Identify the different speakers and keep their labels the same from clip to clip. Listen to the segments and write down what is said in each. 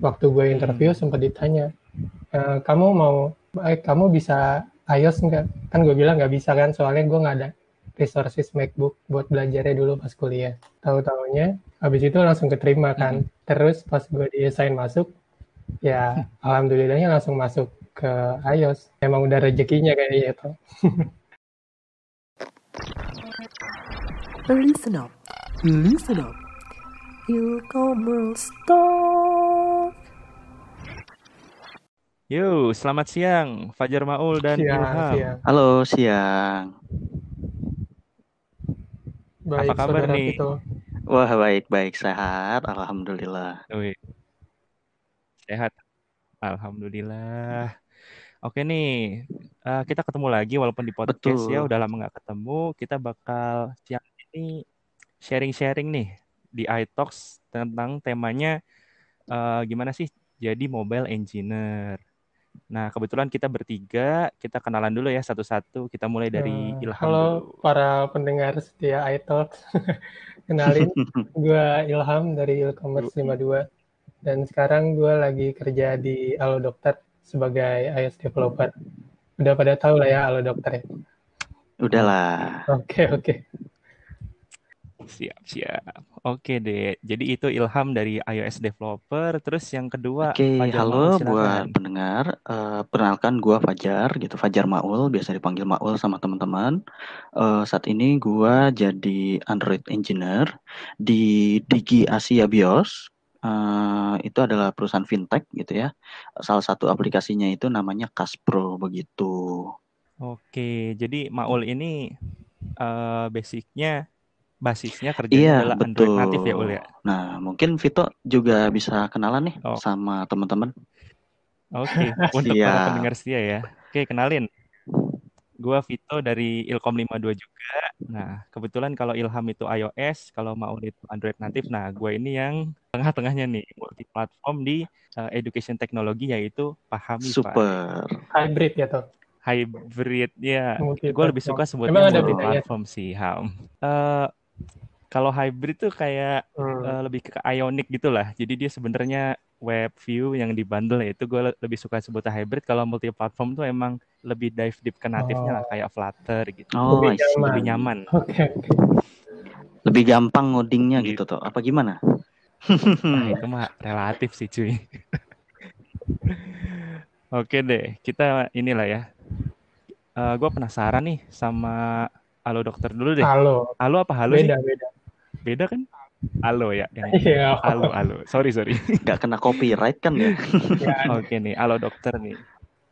Speaker 1: waktu gue interview
Speaker 2: Hmm.
Speaker 1: sempat ditanya, "Eh, kamu mau, eh, kamu bisa iOS nggak? Kan gue bilang nggak bisa kan, soalnya gue nggak ada resources MacBook buat belajarnya dulu pas kuliah. Tahu-taunya, habis itu langsung keterima kan. Terus pas gue di-assign masuk, ya alhamdulillahnya langsung masuk ke iOS. Emang udah rezekinya kayaknya itu.
Speaker 3: Listen up, listen up. E-commerce talk.
Speaker 2: Yo, selamat siang Fajar Maul dan
Speaker 1: Siang,
Speaker 2: Ilham.
Speaker 1: siang.
Speaker 4: Halo, siang.
Speaker 1: Baik,
Speaker 2: Apa kabar
Speaker 1: saudara
Speaker 2: nih?
Speaker 1: Vito.
Speaker 4: Wah, baik-baik, sehat. Alhamdulillah.
Speaker 2: Wih, sehat. Alhamdulillah. Oke nih, eh, kita ketemu lagi walaupun di podcast ya
Speaker 4: Betul.
Speaker 2: udah lama nggak ketemu. Kita bakal siang ini sharing-sharing nih di iTalks tentang temanya eh, gimana sih jadi mobile engineer. Nah, kebetulan kita bertiga, kita kenalan dulu ya satu-satu. Kita mulai dari
Speaker 1: Eh,
Speaker 2: Ilham
Speaker 1: halo
Speaker 2: dulu.
Speaker 1: para pendengar setia iTalk. Kenalin, gue Ilham dari e-commerce 52. Dan sekarang gue lagi kerja di Halo Dokter sebagai iOS developer. Udah pada tahu lah ya Halo Dokter ya.
Speaker 4: Udahlah.
Speaker 1: Oke, oke.
Speaker 2: Siap, siap. Oke deh. Jadi itu Ilham dari iOS developer. Terus yang kedua,
Speaker 4: Oke,
Speaker 2: Fajar
Speaker 4: halo
Speaker 2: Maul,
Speaker 4: buat pendengar. Eh, perkenalkan gua Fajar, gitu. Fajar Maul, biasa dipanggil Maul sama teman-teman. Eh, saat ini gua jadi Android engineer di Digi Asia Bios. Eh, itu adalah perusahaan fintech gitu ya. Salah satu aplikasinya itu namanya Kaspro begitu.
Speaker 2: Oke, jadi Maul ini eh basicnya basisnya
Speaker 4: Iya,
Speaker 2: kerjanya adalah Android natif ya Ul
Speaker 4: betul.
Speaker 2: ya.
Speaker 4: Nah, mungkin Vito juga bisa kenalan nih
Speaker 2: Oh,
Speaker 4: sama teman-teman.
Speaker 2: oke. Untuk para pendengar setia ya. Oke, kenalin. Gua Vito dari Ilkom 52 juga. Nah, kebetulan kalau Ilham itu iOS, kalau Maul itu Android natif. Nah, gue ini yang tengah-tengahnya nih, multi platform di eh, education teknologi yaitu Pahami, Pak.
Speaker 4: Super.
Speaker 1: Hybrid ya tuh,
Speaker 2: Hybrid ya. Gue lebih suka sebutnya
Speaker 1: Emang
Speaker 4: Betul.
Speaker 2: multi platform sih, Ham. Eh kalau hybrid tuh kayak
Speaker 1: Hmm.
Speaker 2: eh, lebih ke Ionic gitu lah. Jadi dia sebenarnya web view yang dibundle ya itu gue le- lebih suka sebutnya hybrid. Kalau multi platform tuh emang lebih dive deep ke natifnya lah
Speaker 1: Oh,
Speaker 2: kayak Flutter gitu.
Speaker 4: Oh,
Speaker 1: lebih
Speaker 4: see.
Speaker 2: Lebih
Speaker 1: nyaman.
Speaker 2: nyaman.
Speaker 1: Oke, oke.
Speaker 4: Lebih gampang ngodingnya
Speaker 2: Gitu.
Speaker 4: gitu tuh. Apa gimana?
Speaker 2: Nah, itu mah relatif sih cuy. Oke deh, kita inilah ya. Eh gue penasaran nih sama Halo dokter dulu deh.
Speaker 1: Halo,
Speaker 2: Halo apa halo sih?
Speaker 1: beda, beda.
Speaker 2: Beda kan? Halo ya, yang
Speaker 1: Iya,
Speaker 2: halo halo. Sorry sorry.
Speaker 4: Gak kena copyright kan ya?
Speaker 1: ada.
Speaker 2: Oke nih, halo dokter nih.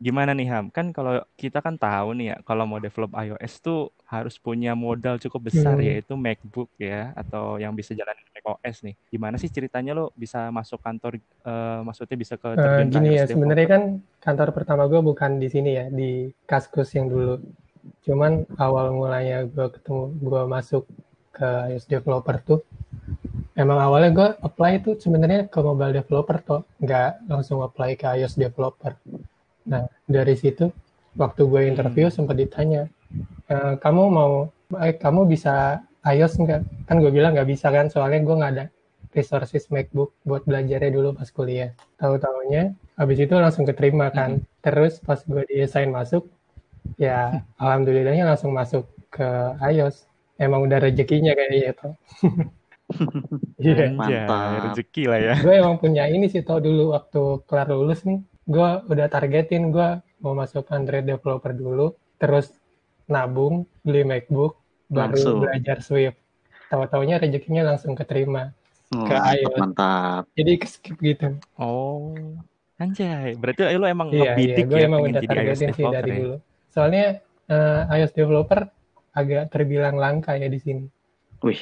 Speaker 2: Gimana nih Ham? Kan kalau kita kan tahu nih ya, kalau mau develop iOS tuh harus punya modal cukup besar
Speaker 1: Hmm.
Speaker 2: yaitu MacBook ya atau yang bisa jalan macOS nih. Gimana sih ceritanya lo bisa masuk kantor eh, maksudnya bisa ke
Speaker 1: Eh,
Speaker 2: terjun ke
Speaker 1: gini ya, sebenarnya kan kantor pertama gue bukan di sini ya, di Kaskus yang dulu. Cuman awal mulanya gue ketemu, gue masuk ke iOS developer tuh, emang awalnya gue apply tuh sebenarnya ke mobile developer tuh, nggak langsung apply ke iOS developer. Nah, dari situ, waktu gue interview
Speaker 2: Hmm.
Speaker 1: sempat ditanya, "Eh, kamu mau, eh, kamu bisa iOS nggak? Kan gue bilang nggak bisa kan, soalnya gue nggak ada resources MacBook buat belajarnya dulu pas kuliah. Tahu-taunya, habis itu langsung keterima kan.
Speaker 2: Mm-mm.
Speaker 1: Terus pas gue di-assign masuk, ya alhamdulillahnya langsung masuk ke iOS. Emang udah rezekinya kayaknya tuh. Iya.
Speaker 2: Anjay,
Speaker 4: Mantap.
Speaker 2: rezeki lah ya.
Speaker 1: gue emang punya ini sih tau dulu waktu kelar lulus nih gue udah targetin gue mau masuk Android developer dulu terus nabung beli MacBook baru
Speaker 4: Langsung.
Speaker 1: belajar Swift tahu-taunya rezekinya langsung keterima
Speaker 4: Oh,
Speaker 1: ke
Speaker 4: mantap,
Speaker 1: iOS
Speaker 4: mantap.
Speaker 1: jadi skip gitu
Speaker 2: Oh, anjay. Berarti lo emang
Speaker 1: iya iya
Speaker 2: ngebidik
Speaker 1: gue
Speaker 2: ya
Speaker 1: emang udah targetin sih dari
Speaker 2: ya.
Speaker 1: dulu soalnya eh, iOS developer agak terbilang langka ya di sini
Speaker 4: Wih,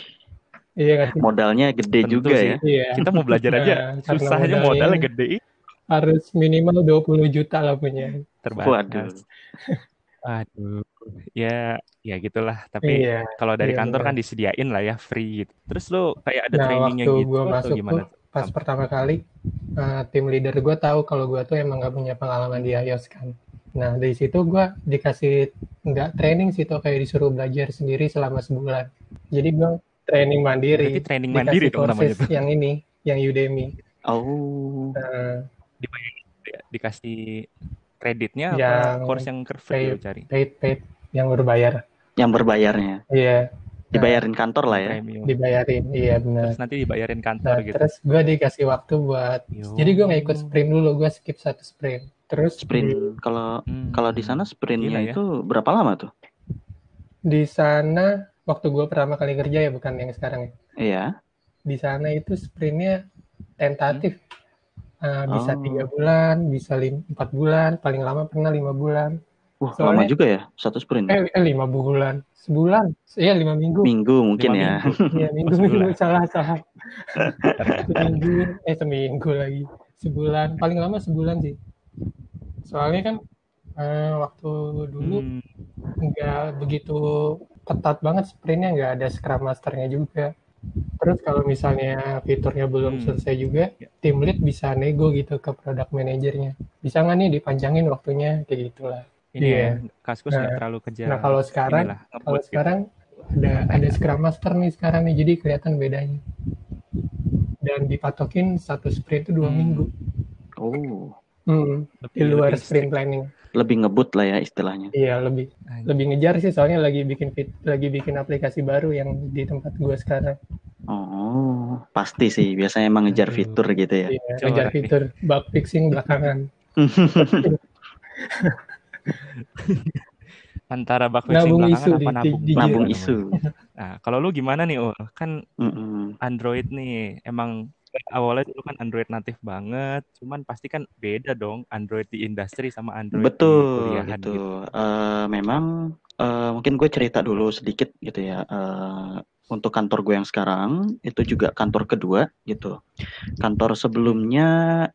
Speaker 1: iya nggak sih
Speaker 4: modalnya gede
Speaker 2: Tentu
Speaker 4: juga
Speaker 2: sih.
Speaker 4: ya.
Speaker 1: iya
Speaker 2: Kita mau belajar aja
Speaker 1: Nah,
Speaker 2: susahnya
Speaker 1: modalnya
Speaker 2: gede
Speaker 1: harus minimal 20 juta lah punya
Speaker 4: Waduh.
Speaker 2: terbatas. Aduh, ya, ya gitulah. Tapi
Speaker 1: iya
Speaker 2: kalau dari
Speaker 1: iya
Speaker 2: kantor
Speaker 1: bener
Speaker 2: kan disediain lah ya free gitu. Terus lo kayak ada
Speaker 1: Nah,
Speaker 2: trainingnya
Speaker 1: waktu
Speaker 2: gitu
Speaker 1: gue
Speaker 2: atau
Speaker 1: masuk
Speaker 2: gimana
Speaker 1: tuh, pas pertama kali, eh, tim leader gue tahu kalau gue tuh emang gak punya pengalaman di iOS kan. Nah, dari situ gue dikasih, nggak training sih, tuh kayak disuruh belajar sendiri selama sebulan. Jadi gue training
Speaker 2: Berarti
Speaker 1: mandiri,
Speaker 2: training mandiri dong namanya tuh.
Speaker 1: yang ini, yang Udemy.
Speaker 4: Oh,
Speaker 1: Nah,
Speaker 2: dikasih kreditnya apa
Speaker 1: Yang
Speaker 2: course yang free
Speaker 1: paid.
Speaker 2: lo cari?
Speaker 1: paid paid yang berbayar
Speaker 4: Yang berbayarnya.
Speaker 1: iya
Speaker 4: Dibayarin kantor lah ya.
Speaker 2: Premium.
Speaker 1: dibayarin iya benar
Speaker 2: Terus nanti dibayarin kantor
Speaker 1: Nah,
Speaker 2: gitu.
Speaker 1: terus gue dikasih waktu buat
Speaker 2: Yo.
Speaker 1: jadi gue nggak ikut sprint dulu gue skip satu sprint terus
Speaker 4: Sprint. Kalau
Speaker 2: Hmm.
Speaker 4: kalau di sana sprintnya
Speaker 2: ya.
Speaker 4: itu berapa lama tuh?
Speaker 1: di sana waktu gue pertama kali kerja ya bukan yang sekarang ya
Speaker 4: Iya.
Speaker 1: di sana itu sprintnya tentatif Ah, bisa
Speaker 4: Oh.
Speaker 1: tiga bulan bisa empat bulan paling lama pernah lima bulan
Speaker 4: Wah,
Speaker 1: Soalnya-
Speaker 4: lama juga ya satu sprint.
Speaker 1: eh, eh lima bulan sebulan iya lima minggu
Speaker 4: Minggu mungkin
Speaker 2: Lima
Speaker 4: ya.
Speaker 2: minggu.
Speaker 1: Iya minggu
Speaker 2: sebulan.
Speaker 1: minggu salah salah seminggu eh seminggu lagi sebulan paling lama sebulan sih soalnya kan eh, waktu dulu
Speaker 2: Hmm.
Speaker 1: nggak begitu ketat banget sprintnya nggak ada scrum masternya juga terus kalau misalnya fiturnya belum
Speaker 2: Hmm.
Speaker 1: selesai juga
Speaker 2: Ya.
Speaker 1: tim lead bisa nego gitu ke product manajernya bisa nggak nih dipanjangin waktunya kayak gitulah
Speaker 2: Ini
Speaker 1: Iya.
Speaker 2: ya, Kaskus nggak
Speaker 1: Nah,
Speaker 2: terlalu kejar.
Speaker 1: nah kalau sekarang
Speaker 2: inilah,
Speaker 1: kalau
Speaker 2: gitu.
Speaker 1: sekarang ada ada scrum master nih sekarang nih jadi kelihatan bedanya dan dipatokin satu sprint itu dua
Speaker 2: Hmm.
Speaker 1: minggu
Speaker 4: Oh,
Speaker 1: Hmm,
Speaker 2: Lebih-
Speaker 1: di luar
Speaker 2: lebih
Speaker 1: sprint planning
Speaker 4: lebih ngebut lah ya istilahnya.
Speaker 1: iya lebih
Speaker 2: Anjir.
Speaker 1: lebih ngejar sih soalnya lagi bikin fit, lagi bikin aplikasi baru yang di tempat gua sekarang
Speaker 4: Oh, pasti sih. Biasanya emang ngejar fitur gitu ya.
Speaker 1: iya,
Speaker 2: Coba
Speaker 1: ngejar
Speaker 2: nih.
Speaker 1: fitur bug fixing belakangan
Speaker 2: Antara bug fixing
Speaker 1: Nabung
Speaker 2: belakangan
Speaker 1: isu
Speaker 2: apa
Speaker 1: di-
Speaker 2: nabung?
Speaker 1: di- di-
Speaker 4: Nabung isu.
Speaker 2: Nah, kalau lu gimana nih, Ul? Kan
Speaker 4: Mm-mm.
Speaker 2: Android nih, emang awalnya dulu kan Android natif banget, cuman pasti kan beda dong Android di industri sama Android di
Speaker 4: Betul,
Speaker 2: kuliahan
Speaker 4: gitu.
Speaker 2: gitu.
Speaker 4: Eh, memang eh, mungkin gue cerita dulu sedikit gitu ya. Eh, untuk kantor gue yang sekarang itu juga kantor kedua gitu. Kantor sebelumnya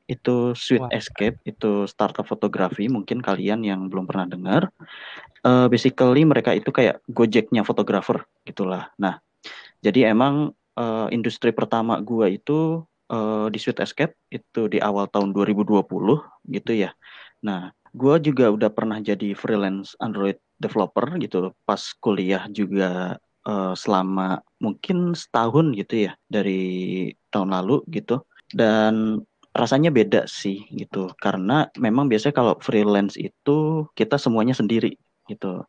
Speaker 4: itu Sweet
Speaker 2: Wah.
Speaker 4: Escape, itu startup fotografi. Mungkin kalian yang belum pernah dengar. Eh, basically mereka itu kayak Gojeknya fotografer gitulah. Nah, jadi emang eh, industri pertama gue itu eh, di Sweet Escape itu di awal tahun 2020 gitu ya. Nah, gue juga udah pernah jadi freelance Android developer gitu pas kuliah juga eh, selama mungkin setahun gitu ya dari tahun lalu gitu. Dan rasanya beda sih gitu karena memang biasanya kalau freelance itu kita semuanya sendiri gitu.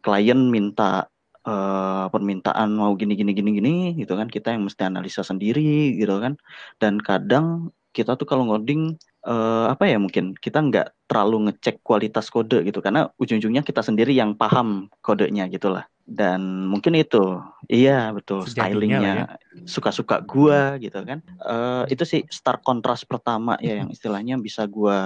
Speaker 4: Klien minta eh, permintaan mau gini gini gini gini gitu kan. Kita yang mesti analisa sendiri gitu kan. Dan kadang kita tuh kalau ngoding eh, apa ya mungkin kita nggak terlalu ngecek kualitas kode gitu. Karena ujung-ujungnya kita sendiri yang paham kodenya gitulah. Dan mungkin itu iya betul stylingnya. suka-suka gua gitu kan. Eh, itu sih stark kontras pertama ya yang istilahnya bisa gua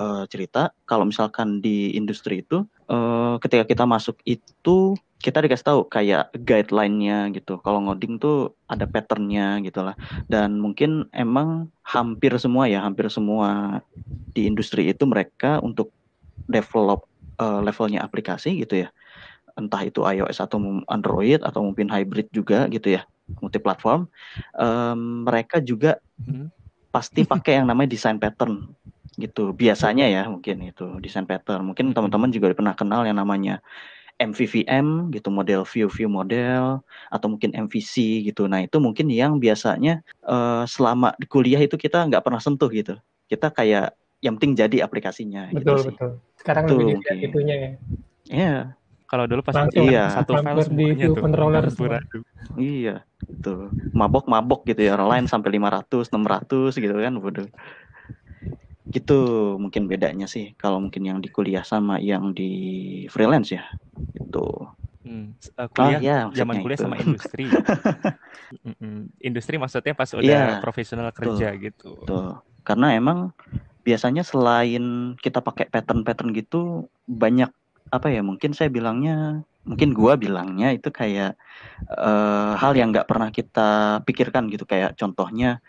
Speaker 4: eh, cerita kalau misalkan di industri itu eh, ketika kita masuk itu kita dikasih tahu kayak guideline-nya gitu. Kalau ngoding tuh ada pattern-nya gitu lah dan mungkin emang hampir semua ya hampir semua di industri itu mereka untuk develop eh, levelnya aplikasi gitu ya. Entah itu iOS atau Android atau mungkin hybrid juga gitu ya multi platform mereka juga
Speaker 2: Hmm.
Speaker 4: pasti pakai yang namanya design pattern gitu. Biasanya ya mungkin itu design pattern mungkin teman-teman juga pernah kenal yang namanya MVVM gitu model view view model atau mungkin MVC gitu. Nah itu mungkin yang biasanya eh, selama di kuliah itu kita nggak pernah sentuh gitu. Kita kayak yang penting jadi aplikasinya
Speaker 1: betul
Speaker 4: gitu sih.
Speaker 1: betul. Sekarang
Speaker 4: Betul,
Speaker 1: lebih dilihat
Speaker 4: mungkin.
Speaker 1: itunya ya.
Speaker 4: Iya,
Speaker 2: Kalau dulu pas
Speaker 1: Langsung
Speaker 4: Iya.
Speaker 2: satu file
Speaker 1: di view
Speaker 2: tuh.
Speaker 1: controller semua.
Speaker 4: iya itu mabok-mabok gitu ya orang lain sampai 500 600 gitu kan bodoh gitu mungkin bedanya sih kalau mungkin yang di kuliah sama yang di freelance ya itu
Speaker 2: Hmm, eh, kuliah
Speaker 4: iya,
Speaker 2: zaman
Speaker 4: maksudnya
Speaker 2: kuliah
Speaker 4: itu.
Speaker 2: sama industri. Mm-mm. Industri maksudnya pas udah
Speaker 4: Iya,
Speaker 2: profesional kerja gitu.
Speaker 4: Tuh. Karena emang biasanya selain kita pakai pattern-pattern gitu banyak apa ya mungkin saya bilangnya mungkin gua bilangnya itu kayak eh, hal yang nggak pernah kita pikirkan gitu. Kayak contohnya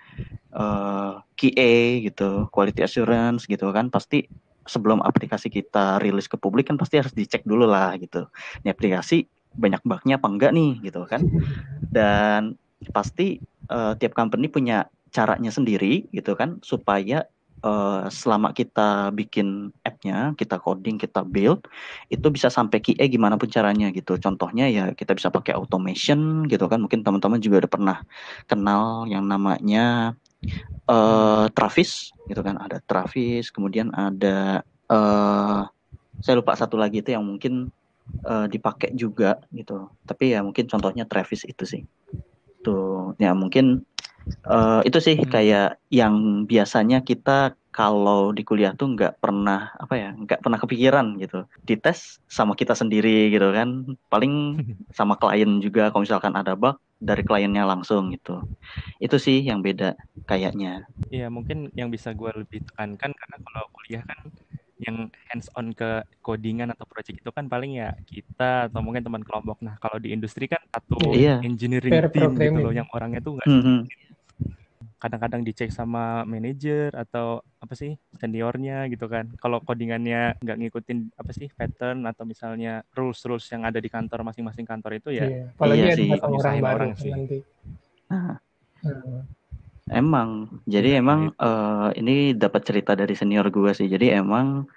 Speaker 4: eh QA gitu quality assurance gitu kan pasti sebelum aplikasi kita rilis ke publik kan pasti harus dicek dulu lah gitu. Ini aplikasi banyak bugnya apa enggak nih gitu kan. Dan pasti eh, tiap company punya caranya sendiri gitu kan supaya eh, selama kita bikin app-nya, kita coding, kita build itu bisa sampai QA gimana pun caranya gitu. Contohnya ya kita bisa pakai automation gitu kan. Mungkin teman-teman juga udah pernah kenal yang namanya eh Travis gitu kan ada Travis kemudian ada eh saya lupa satu lagi itu yang mungkin eh, dipakai juga gitu tapi ya mungkin contohnya Travis itu sih tuh ya mungkin eh, itu sih
Speaker 2: Hmm.
Speaker 4: kayak yang biasanya kita kalau di kuliah tuh nggak pernah apa ya nggak pernah kepikiran gitu dites sama kita sendiri gitu kan paling sama klien juga kalau misalkan ada bug dari kliennya langsung gitu itu sih yang beda kayaknya
Speaker 2: Iya, mungkin yang bisa gue lebih tekankan karena kalau kuliah kan yang hands on ke codingan atau project itu kan paling ya kita atau mungkin teman kelompok. Nah, kalau di industri kan satu
Speaker 4: Iya.
Speaker 2: engineering
Speaker 1: Pair
Speaker 2: team gitu loh yang orangnya tuh nggak
Speaker 4: Mhm.
Speaker 2: Kadang-kadang dicek sama manajer atau apa sih seniornya gitu kan. Kalau codingannya nggak ngikutin apa sih pattern atau misalnya rules-rules yang ada di kantor masing-masing kantor itu ya
Speaker 1: Iya. Apalagi
Speaker 4: Iya
Speaker 1: ada
Speaker 4: sih,
Speaker 1: orang baru
Speaker 2: orang sih.
Speaker 1: nanti.
Speaker 4: Nah,
Speaker 1: Nah,
Speaker 4: emang jadi
Speaker 2: Iya,
Speaker 4: emang
Speaker 2: gitu.
Speaker 4: eh, ini dapat cerita dari senior gua sih jadi emang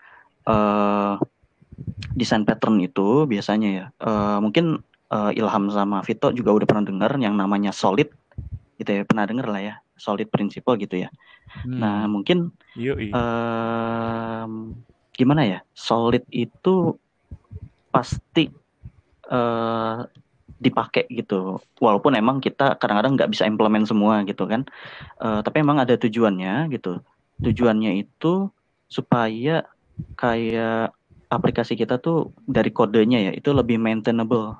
Speaker 4: eh desain pattern itu biasanya ya eh, mungkin eh, Ilham sama Vito juga udah pernah dengar yang namanya solid gitu ya pernah dengar lah ya solid principle gitu ya. Nah
Speaker 2: Hmm,
Speaker 4: mungkin
Speaker 2: yoi.
Speaker 4: em, gimana ya? Solid itu pasti eh dipakai gitu. Walaupun emang kita kadang-kadang nggak bisa implement semua gitu kan. Eh, tapi emang ada tujuannya gitu. Tujuannya itu supaya kayak aplikasi kita tuh dari kodenya ya itu lebih maintainable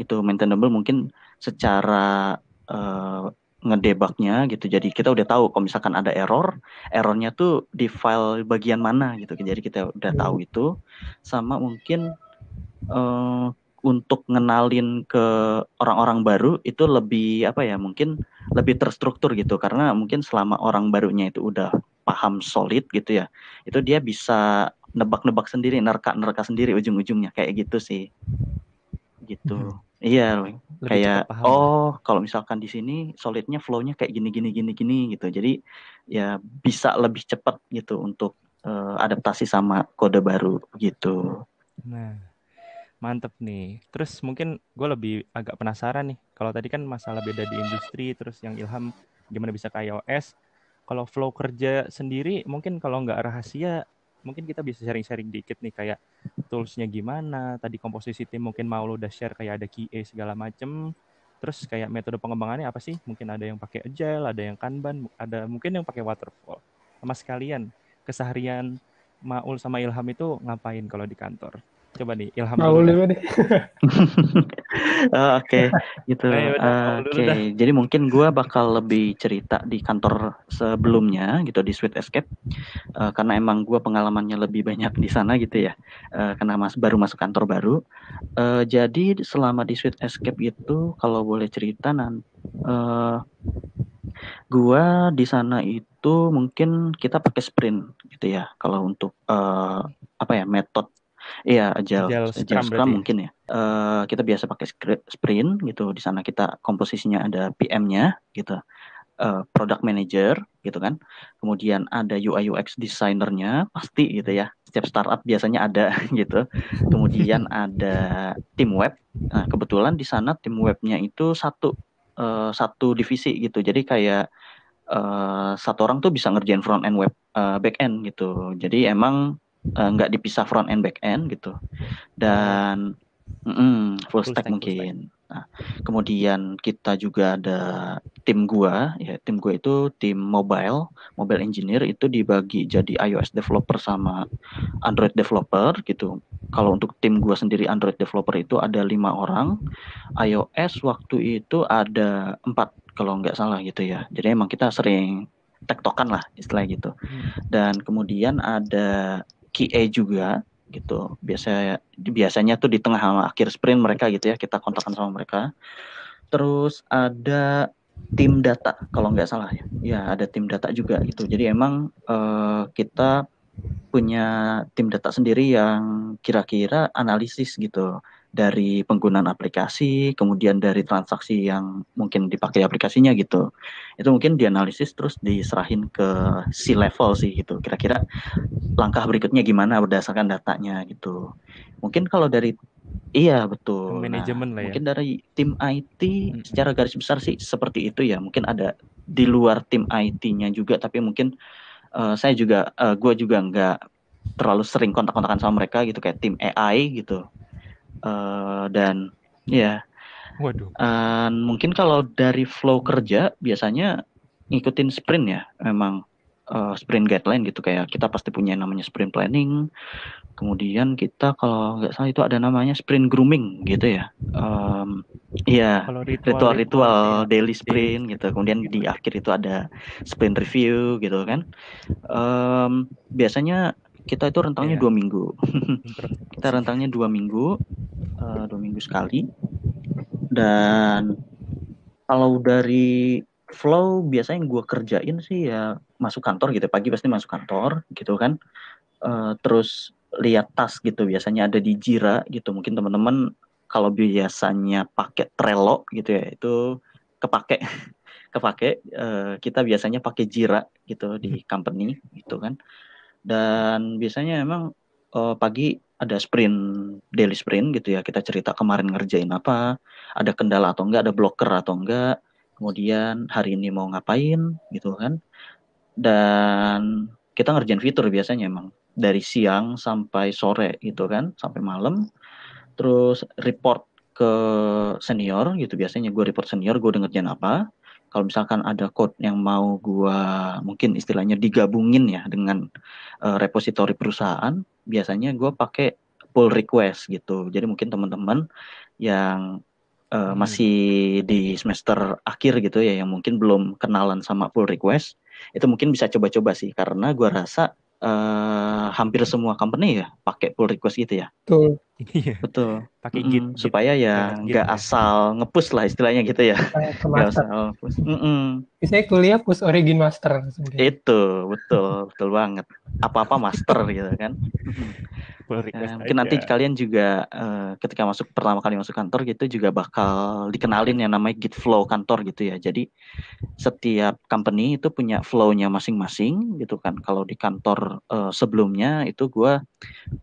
Speaker 4: gitu. Maintainable mungkin secara eh, ngedebugnya gitu. Jadi kita udah tahu kalau misalkan ada error errornya tuh di file bagian mana gitu. Jadi kita udah tahu itu. Sama mungkin eh, untuk ngenalin ke orang-orang baru itu lebih apa ya mungkin lebih terstruktur gitu. Karena mungkin selama orang barunya itu udah paham solid gitu ya itu dia bisa nebak-nebak sendiri nerka-nerka sendiri ujung-ujungnya. Kayak gitu sih. Gitu iya
Speaker 2: Lebih
Speaker 4: kayak
Speaker 2: paham.
Speaker 4: oh kalau misalkan di sini solidnya flow-nya kayak gini gini gini gini gitu jadi ya bisa lebih cepat gitu untuk eh, adaptasi sama kode baru gitu
Speaker 2: Nah, mantep nih. Terus mungkin gue lebih agak penasaran nih. Kalau tadi kan masalah beda di industri, terus yang Ilham gimana bisa ke iOS. Kalau flow kerja sendiri, mungkin kalau nggak rahasia, mungkin kita bisa sharing-sharing dikit nih kayak toolsnya gimana. Tadi komposisi tim mungkin mau lo udah share kayak ada QA segala macem. Terus kayak metode pengembangannya apa sih? Mungkin ada yang pakai agile, ada yang kanban, ada mungkin yang pakai waterfall. Sama sekalian keseharian Maul sama Ilham itu ngapain kalau di kantor? Coba nih Ilham
Speaker 1: mau
Speaker 2: dulu
Speaker 1: deh.
Speaker 4: Oh, Oke, gitu.
Speaker 2: Mau dulu
Speaker 4: Oke,
Speaker 2: dah.
Speaker 4: jadi mungkin gua bakal lebih cerita di kantor sebelumnya gitu di Sweet Escape, Eh, karena emang gua pengalamannya lebih banyak di sana gitu ya, Eh, karena mas baru masuk kantor baru. Eh, jadi selama di Sweet Escape itu kalau boleh cerita nan, eh, gua di sana itu mungkin kita pakai sprint gitu ya. Kalau untuk eh, apa ya metode Iya, agile,
Speaker 2: Agile
Speaker 4: agile
Speaker 2: Scrum
Speaker 4: Scrum
Speaker 2: berarti.
Speaker 4: mungkin ya. Eh, kita biasa pakai sprint gitu. Di sana kita komposisinya ada PM-nya gitu, eh, product manager gitu kan. Kemudian ada UI UX designer-nya pasti gitu ya. Setiap startup biasanya ada gitu. Kemudian ada tim web. Nah, kebetulan di sana tim webnya itu satu eh, satu divisi gitu. Jadi kayak eh, satu orang tuh bisa ngerjain front end web, eh, back end gitu. Jadi emang eh, nggak dipisah front end back end gitu. Dan mm, full,
Speaker 2: Full
Speaker 4: stack
Speaker 2: stack, full
Speaker 4: mungkin. nah, kemudian kita juga ada tim gua ya tim gua itu tim mobile mobile engineer itu dibagi jadi iOS developer sama Android developer gitu. Kalau untuk tim gua sendiri Android developer itu ada lima orang. iOS waktu itu ada empat kalau nggak salah gitu ya. Jadi emang kita sering tektokan lah istilah gitu.
Speaker 2: Hmm.
Speaker 4: dan kemudian ada QA juga gitu. Biasa biasanya tuh di tengah sama akhir sprint mereka gitu ya kita kontakkan sama mereka. Terus ada tim data kalau nggak salah ya. Ya ada tim data juga gitu. Jadi emang eh, kita punya tim data sendiri yang kira-kira analisis gitu dari penggunaan aplikasi, kemudian dari transaksi yang mungkin dipakai aplikasinya gitu. Itu mungkin dianalisis terus diserahin ke C level sih gitu. Kira-kira langkah berikutnya gimana berdasarkan datanya gitu. Mungkin kalau dari iya betul.
Speaker 2: Manajemen
Speaker 4: Nah,
Speaker 2: lah ya.
Speaker 4: Mungkin dari tim IT
Speaker 2: Mm-mm.
Speaker 4: secara garis besar sih seperti itu ya. Mungkin ada di luar tim IT-nya juga tapi mungkin uh, saya juga uh, gue juga nggak terlalu sering kontak-kontakan sama mereka gitu kayak tim AI gitu uh, dan ya
Speaker 2: Waduh.
Speaker 4: uh, mungkin kalau dari flow kerja biasanya ngikutin sprint ya. Memang uh, sprint guideline gitu. Kayak kita pasti punya namanya sprint planning. Kemudian kita kalau nggak salah itu ada namanya sprint grooming gitu ya. Um, iya ritual-ritual daily sprint gitu. Kemudian di akhir itu ada sprint review gitu kan. Um, biasanya kita itu rentangnya yeah. dua minggu. Kita rentangnya dua minggu uh, dua minggu sekali. Dan kalau dari flow biasanya yang gue kerjain sih ya masuk kantor gitu. Pagi pasti masuk kantor gitu kan. Uh, terus lihat tas gitu biasanya ada di Jira gitu. Mungkin teman-teman kalau biasanya pakai Trello gitu ya itu kepake. Kepake uh, kita biasanya pakai Jira gitu di hmm. company gitu kan dan biasanya emang uh, pagi ada sprint daily sprint gitu ya. Kita cerita kemarin ngerjain apa ada kendala atau enggak ada blocker atau enggak kemudian hari ini mau ngapain gitu kan. Dan kita ngerjain fitur biasanya emang dari siang sampai sore gitu kan sampai malam. Terus report ke senior gitu biasanya gue report senior gue ngerjain apa kalau misalkan ada code yang mau gue mungkin istilahnya digabungin ya dengan uh, repository perusahaan biasanya gue pakai pull request gitu jadi mungkin teman-teman yang uh, hmm. masih di semester akhir gitu ya yang mungkin belum kenalan sama pull request itu mungkin bisa coba-coba sih karena gue rasa uh, hampir semua company ya pakai pull request gitu ya.
Speaker 1: Betul.
Speaker 2: Iya.
Speaker 4: Betul.
Speaker 2: Pakai git,
Speaker 4: mm, supaya ya nggak ya. asal ngepush lah istilahnya gitu ya. Nggak asal push. Mm -mm.
Speaker 1: Biasanya kuliah push origin master.
Speaker 4: Sebenernya. Itu betul betul banget. Apa-apa master gitu kan. Nah, mungkin nanti kalian juga uh, ketika masuk pertama kali masuk kantor gitu juga bakal dikenalin yang namanya Git Flow kantor gitu ya. Jadi setiap company itu punya flow-nya masing-masing gitu kan. Kalau di kantor uh, sebelumnya itu gue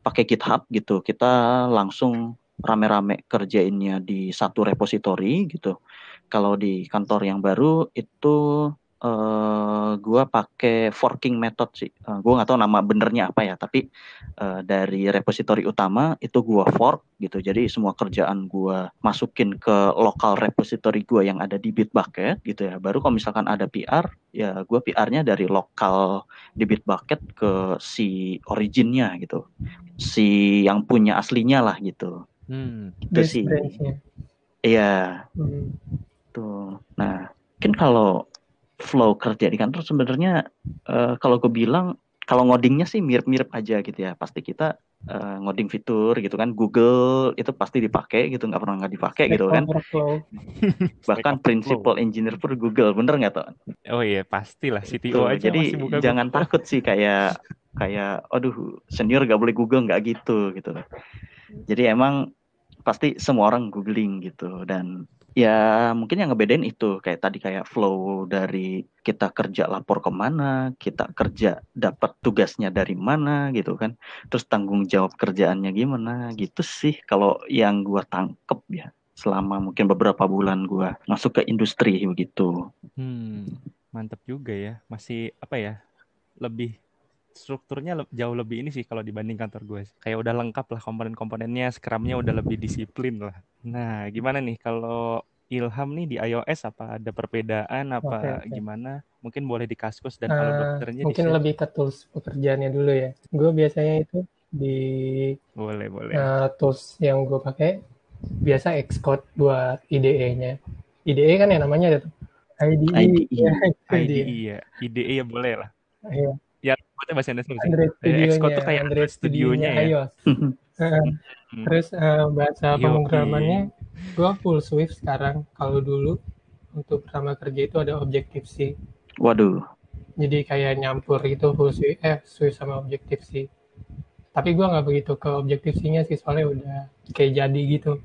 Speaker 4: pakai GitHub gitu. Kita langsung rame-rame kerjainnya di satu repository gitu. Kalau di kantor yang baru itu uh, gua pakai forking method sih. Uh, gua nggak tahu nama benernya apa ya, tapi uh, dari repository utama itu gua fork gitu. Jadi semua kerjaan gua masukin ke lokal repository gua yang ada di Bitbucket gitu ya. Baru kalau misalkan ada PR, ya gua PR-nya dari lokal di Bitbucket ke si originnya gitu. Si yang punya aslinya lah gitu.
Speaker 2: Hmm.
Speaker 4: Itu sih. Iya. Hmm. Tuh. Nah, mungkin kalau flow kerja di kantor sebenarnya uh, kalau gue bilang kalau ngodingnya sih mirip-mirip aja gitu ya. Pasti kita uh, ngoding fitur gitu kan Google itu pasti dipakai gitu nggak pernah nggak dipakai gitu kan. Bahkan principal engineer pun Google bener nggak tuh
Speaker 2: oh iya pastilah CTO aja
Speaker 4: jadi buka jangan Google. takut sih kayak kayak aduh senior gak boleh Google nggak gitu gitu. Jadi emang pasti semua orang googling gitu dan Ya mungkin yang ngebedain itu kayak tadi kayak flow dari kita kerja lapor ke mana, kita kerja dapat tugasnya dari mana gitu kan, terus tanggung jawab kerjaannya gimana gitu sih. Kalau yang gua tangkep ya selama mungkin beberapa bulan gua masuk ke industri begitu.
Speaker 2: Hmm, mantep juga ya, masih apa ya lebih strukturnya jauh lebih ini sih kalau dibanding kantor gue. Kayak udah lengkap lah komponen-komponennya, scrumnya udah lebih disiplin lah. Nah, gimana nih kalau Ilham nih di iOS apa ada perbedaan apa okay, okay. gimana? Mungkin boleh di Kaskus dan uh, kalau dokternya
Speaker 1: mungkin di lebih ke tools pekerjaannya dulu ya. Gue biasanya itu di
Speaker 2: boleh boleh
Speaker 1: uh, tools yang gue pakai biasa Xcode buat IDE-nya. IDE kan ya namanya ada tuh.
Speaker 2: IDE. IDE. Ya, IDE ya. IDE ya boleh lah.
Speaker 1: Iya.
Speaker 2: Ya, buatnya bahasa Indonesia sih.
Speaker 1: Android Studio
Speaker 2: Xcode tuh kayak
Speaker 1: Android
Speaker 2: Studio-nya ya.
Speaker 1: iOS. Hmm. Terus uh, bahasa Yoki. pemrogramannya gue full Swift sekarang. Kalau dulu untuk pertama kerja itu ada Objective C.
Speaker 4: Waduh.
Speaker 1: Jadi kayak nyampur gitu full Swift, eh Swift sama Objective C. Tapi gue nggak begitu ke Objective C-nya sih soalnya udah kayak jadi gitu.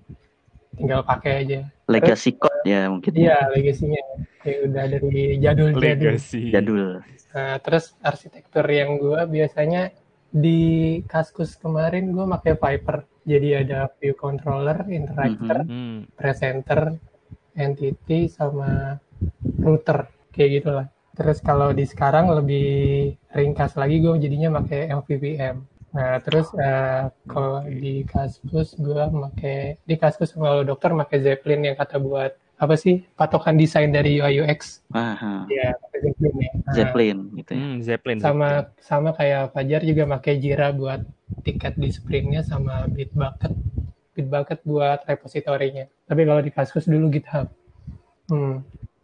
Speaker 1: Tinggal pakai aja.
Speaker 4: Legacy terus, code ya mungkin.
Speaker 1: Iya, legacy-nya. Kayak udah dari jadul-jadul.
Speaker 4: Jadul.
Speaker 1: Nah, terus arsitektur yang gue biasanya di Kaskus kemarin gue pakai Viper. Jadi ada view controller, interactor, mm -hmm. presenter, entity, sama router. kayak gitulah terus kalau di sekarang lebih ringkas lagi gue jadinya pakai MVVM nah terus eh, kalau di Kaskus gue pakai di Kaskus lo dokter pakai Zeppelin yang kata buat apa sih patokan desain dari UI UX
Speaker 4: Aha,
Speaker 1: ya Zeppelin ya Nah,
Speaker 4: Zeppelin gitu ya.
Speaker 2: Hmm, Zeppelin. Zeppelin.
Speaker 1: sama sama kayak Fajar juga pakai Jira buat tiket di sprintnya sama Bitbucket Bitbucket buat repositorinya tapi kalau di Kaskus dulu GitHub hmm.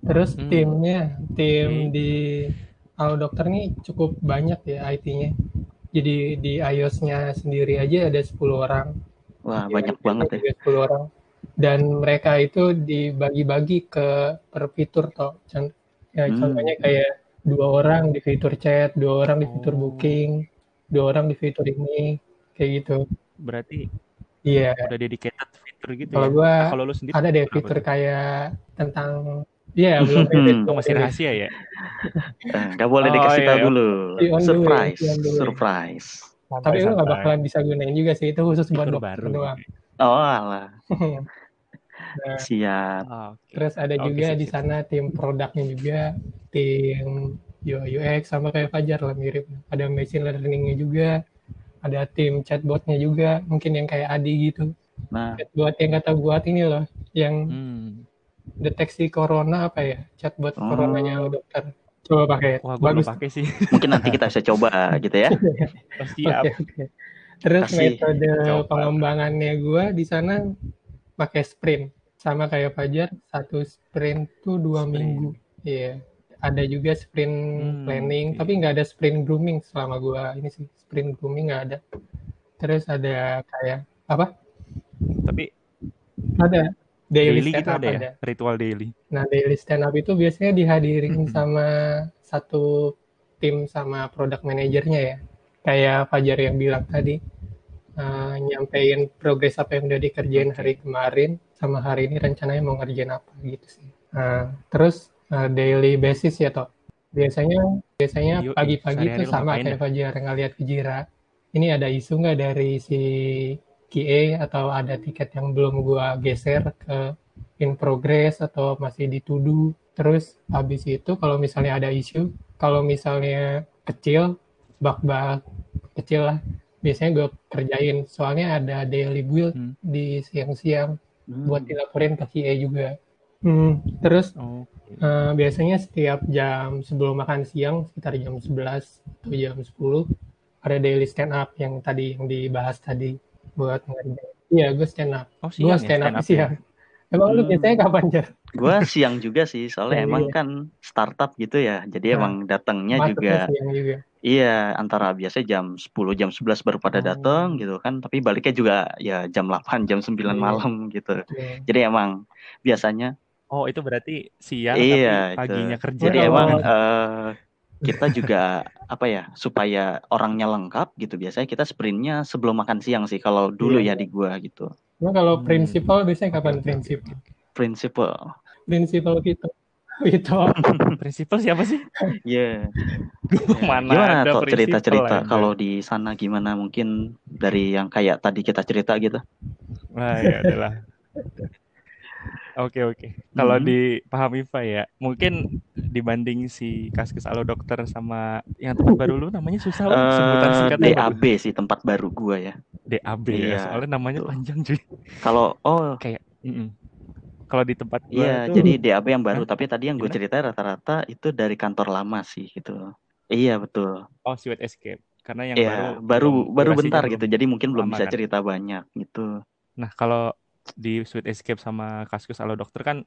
Speaker 1: terus
Speaker 2: Hmm.
Speaker 1: timnya tim
Speaker 2: Oke.
Speaker 1: di Halo Dokter nih cukup banyak ya IT-nya jadi di iOS-nya sendiri aja ada 10 orang
Speaker 4: Wah,
Speaker 1: Di
Speaker 4: banyak
Speaker 1: IT-nya
Speaker 4: banget ya.
Speaker 1: juga 10 orang dan mereka itu dibagi-bagi ke per fitur toh ya
Speaker 4: Hmm.
Speaker 1: contohnya kayak dua orang di fitur chat dua orang di fitur
Speaker 2: Oh.
Speaker 1: booking dua orang di fitur ini kayak gitu
Speaker 2: Berarti
Speaker 1: iya
Speaker 2: udah dedicated fitur gitu
Speaker 1: kalau
Speaker 2: ya.
Speaker 1: gua
Speaker 2: Nah, kalau lu sendiri
Speaker 1: ada deh
Speaker 2: apa
Speaker 1: fitur
Speaker 2: tuh?
Speaker 1: kayak tentang iya belum
Speaker 2: Oh,
Speaker 1: belum
Speaker 2: masih
Speaker 1: rilis.
Speaker 2: rahasia ya?
Speaker 4: Eh, Nggak boleh
Speaker 2: Oh,
Speaker 4: dikasih
Speaker 2: iya,
Speaker 4: tahu
Speaker 2: iya.
Speaker 4: dulu. Surprise, surprise.
Speaker 1: tapi lu nggak
Speaker 2: Santai-santai.
Speaker 1: bakalan bisa gunain juga sih itu khusus buat dokter
Speaker 2: baru.
Speaker 1: doang
Speaker 4: Oh, alah.
Speaker 1: nah,
Speaker 4: Siap.
Speaker 2: Oh, Oke.
Speaker 1: Terus ada
Speaker 2: Oke,
Speaker 1: juga di sana tim produknya juga, tim UI UX sama kayak Fajar lah mirip. Ada machine learning-nya juga, ada tim chatbotnya juga, mungkin yang kayak Adi gitu.
Speaker 4: Nah,
Speaker 1: Chatbot yang kata buat ini loh, yang
Speaker 2: Hmm.
Speaker 1: deteksi corona apa ya? Chatbot
Speaker 4: Oh.
Speaker 1: coronanya dokter. Coba pakai.
Speaker 2: Wah, gue belum
Speaker 1: Bagus.
Speaker 2: pakai sih.
Speaker 4: mungkin nanti kita bisa coba gitu ya.
Speaker 2: Siap.
Speaker 1: Oke, oke. Terus
Speaker 4: Kasih
Speaker 1: metode
Speaker 2: coba.
Speaker 1: pengembangannya gue di sana pakai sprint. Sama kayak Fajar, satu sprint tuh dua
Speaker 2: Sprint.
Speaker 1: minggu. Iya. Ada juga sprint
Speaker 2: Hmm,
Speaker 1: planning,
Speaker 2: oke.
Speaker 1: tapi nggak ada sprint grooming selama gue ini sih. Sprint grooming nggak ada. Terus ada kayak apa?
Speaker 2: Tapi
Speaker 1: Ada daily,
Speaker 2: daily
Speaker 1: stand
Speaker 2: gitu
Speaker 1: up
Speaker 2: ada ya?
Speaker 1: ada.
Speaker 2: Ritual daily.
Speaker 1: Nah, daily stand up itu biasanya dihadirin
Speaker 2: Mhm.
Speaker 1: sama satu tim sama product manajernya ya. Kayak Fajar yang bilang tadi, eh, nyampein progres apa yang udah dikerjain hari kemarin, sama hari ini rencananya mau ngerjain apa gitu sih. Nah, terus eh, daily basis ya toh. Biasanya biasanya pagi-pagi
Speaker 2: lu
Speaker 1: sama kayak
Speaker 2: ya?
Speaker 1: Fajar ngeliat ke Jira. Ini ada isu nggak dari si QA atau ada tiket yang belum gua geser ke in progress atau masih di to do. Terus habis itu kalau misalnya ada isu, kalau misalnya kecil, bug-bug kecil lah, biasanya gue kerjain. Soalnya ada daily build
Speaker 2: Hmm.
Speaker 1: di siang-siang
Speaker 4: Hmm.
Speaker 1: buat dilaporin ke QA juga. Hmm, terus
Speaker 2: Oh,
Speaker 1: eh, biasanya setiap jam sebelum makan siang, sekitar jam 11 atau jam 10, ada daily stand up yang tadi yang dibahas tadi buat ngerjain. Iya, gue stand up.
Speaker 2: oh
Speaker 1: Gue
Speaker 2: siang ya
Speaker 1: stand up
Speaker 2: stand
Speaker 1: siang.
Speaker 2: ya?
Speaker 1: Emang lu
Speaker 4: Hmm.
Speaker 1: biasanya kapan, Jar?
Speaker 4: Gua siang juga sih, soalnya
Speaker 1: Oh,
Speaker 4: emang
Speaker 1: iya.
Speaker 4: kan startup gitu ya. Jadi
Speaker 1: Nah,
Speaker 4: emang datangnya juga
Speaker 1: siang juga.
Speaker 4: Iya antara biasanya jam 10 jam 11 baru pada
Speaker 2: Oh.
Speaker 4: datang gitu kan. Tapi baliknya juga ya jam 8 jam 9
Speaker 1: Iya.
Speaker 4: malam gitu.
Speaker 1: Betul.
Speaker 4: Jadi emang biasanya
Speaker 2: Oh, itu berarti siang
Speaker 4: iya
Speaker 2: tapi
Speaker 4: itu.
Speaker 2: paginya kerja.
Speaker 4: Jadi
Speaker 1: Oh.
Speaker 4: emang eh, kita juga apa ya supaya orangnya lengkap gitu. Biasanya kita sprintnya sebelum makan siang sih kalau dulu
Speaker 1: Iya.
Speaker 4: ya di gua gitu.
Speaker 1: Cuma kalau
Speaker 2: Hmm.
Speaker 1: prinsipal biasanya kapan prinsipal?
Speaker 4: Prinsipal.
Speaker 1: Prinsipal gitu. Itu
Speaker 2: Prinsipal siapa sih?
Speaker 4: Iya.
Speaker 2: Mana
Speaker 4: Gimana
Speaker 2: ada
Speaker 4: tuh cerita-cerita kalau di sana gimana mungkin dari yang kayak tadi kita cerita gitu.
Speaker 2: Wah, ya adalah. Oke oke. Kalau
Speaker 4: Hmm.
Speaker 2: dipahami Pak ya, mungkin dibanding si Kaskus Alo Dokter sama yang tempat baru lu namanya susah lu sebutan singkatnya apa?
Speaker 4: DAB sih tempat baru gua ya.
Speaker 2: DAB ya,
Speaker 4: Iya,
Speaker 2: soalnya namanya panjang cuy.
Speaker 4: Kalau oh
Speaker 2: Kayak, mm-mm. Kalau di tempat gua
Speaker 4: iya
Speaker 2: tuh,
Speaker 4: jadi DAB yang baru,
Speaker 2: Hah?
Speaker 4: tapi tadi yang gue cerita rata-rata itu dari kantor lama sih gitu. Iya betul.
Speaker 2: oh Sweet Escape, karena yang
Speaker 4: Iya
Speaker 2: baru
Speaker 4: baru baru bentar
Speaker 2: belum
Speaker 4: gitu. Jadi mungkin belum bisa
Speaker 2: kan.
Speaker 4: cerita banyak gitu.
Speaker 2: Nah kalau di Sweet Escape sama Kaskus Alo Dokter kan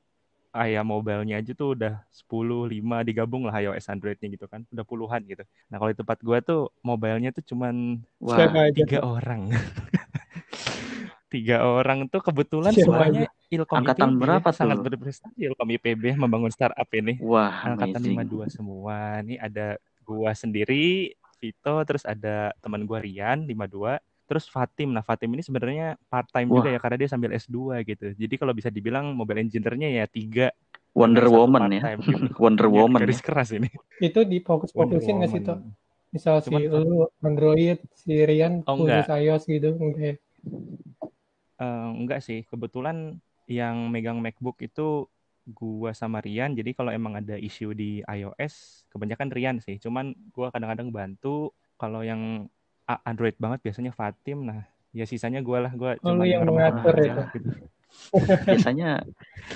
Speaker 2: ayah mobile-nya aja tuh udah 10, 5 digabung lah iOS Android-nya gitu kan. Udah puluhan gitu. Nah kalau di tempat gua tuh mobile-nya tuh cuman
Speaker 4: Wah,
Speaker 2: tiga orang. tiga orang tuh kebetulan
Speaker 1: Siapa
Speaker 2: semuanya
Speaker 1: aja?
Speaker 2: Ilkom
Speaker 4: angkatan
Speaker 2: IPB.
Speaker 4: berapa
Speaker 2: Sangat
Speaker 4: tuh?
Speaker 2: berprestasi Ilkom IPB membangun startup ini.
Speaker 4: Wah,
Speaker 2: Angkatan
Speaker 4: amazing.
Speaker 2: 52 semua. Nih ada gua sendiri, Vito, terus ada teman gua Rian 52, terus Fatim. Nah, Fatim ini sebenarnya part time juga
Speaker 4: Wah,
Speaker 2: ya karena dia sambil S2 gitu. Jadi kalau bisa dibilang mobile engineer-nya ya tiga
Speaker 4: Wonder Woman ya.
Speaker 2: gitu.
Speaker 4: Wonder
Speaker 2: Iya,
Speaker 4: Woman ya.
Speaker 2: garis keras ini.
Speaker 1: Itu
Speaker 2: Wonder
Speaker 1: difokus-fokusin nggak sih tuh? Misal si
Speaker 2: Cuman Fat-
Speaker 1: lu Android, si Rian
Speaker 2: oh
Speaker 1: khusus
Speaker 2: enggak,
Speaker 1: iOS gitu, enggak ya?
Speaker 2: Eh, enggak sih. Kebetulan yang megang MacBook itu gua sama Rian. Jadi kalau emang ada isu di iOS, kebanyakan Rian sih. Cuman gua kadang-kadang bantu. Kalau yang Android banget biasanya Fatim. Nah, ya sisanya gua lah. Gua
Speaker 1: Oh,
Speaker 2: cuma
Speaker 1: lu yang mengatur
Speaker 2: aja
Speaker 1: itu.
Speaker 2: gitu.
Speaker 4: Biasanya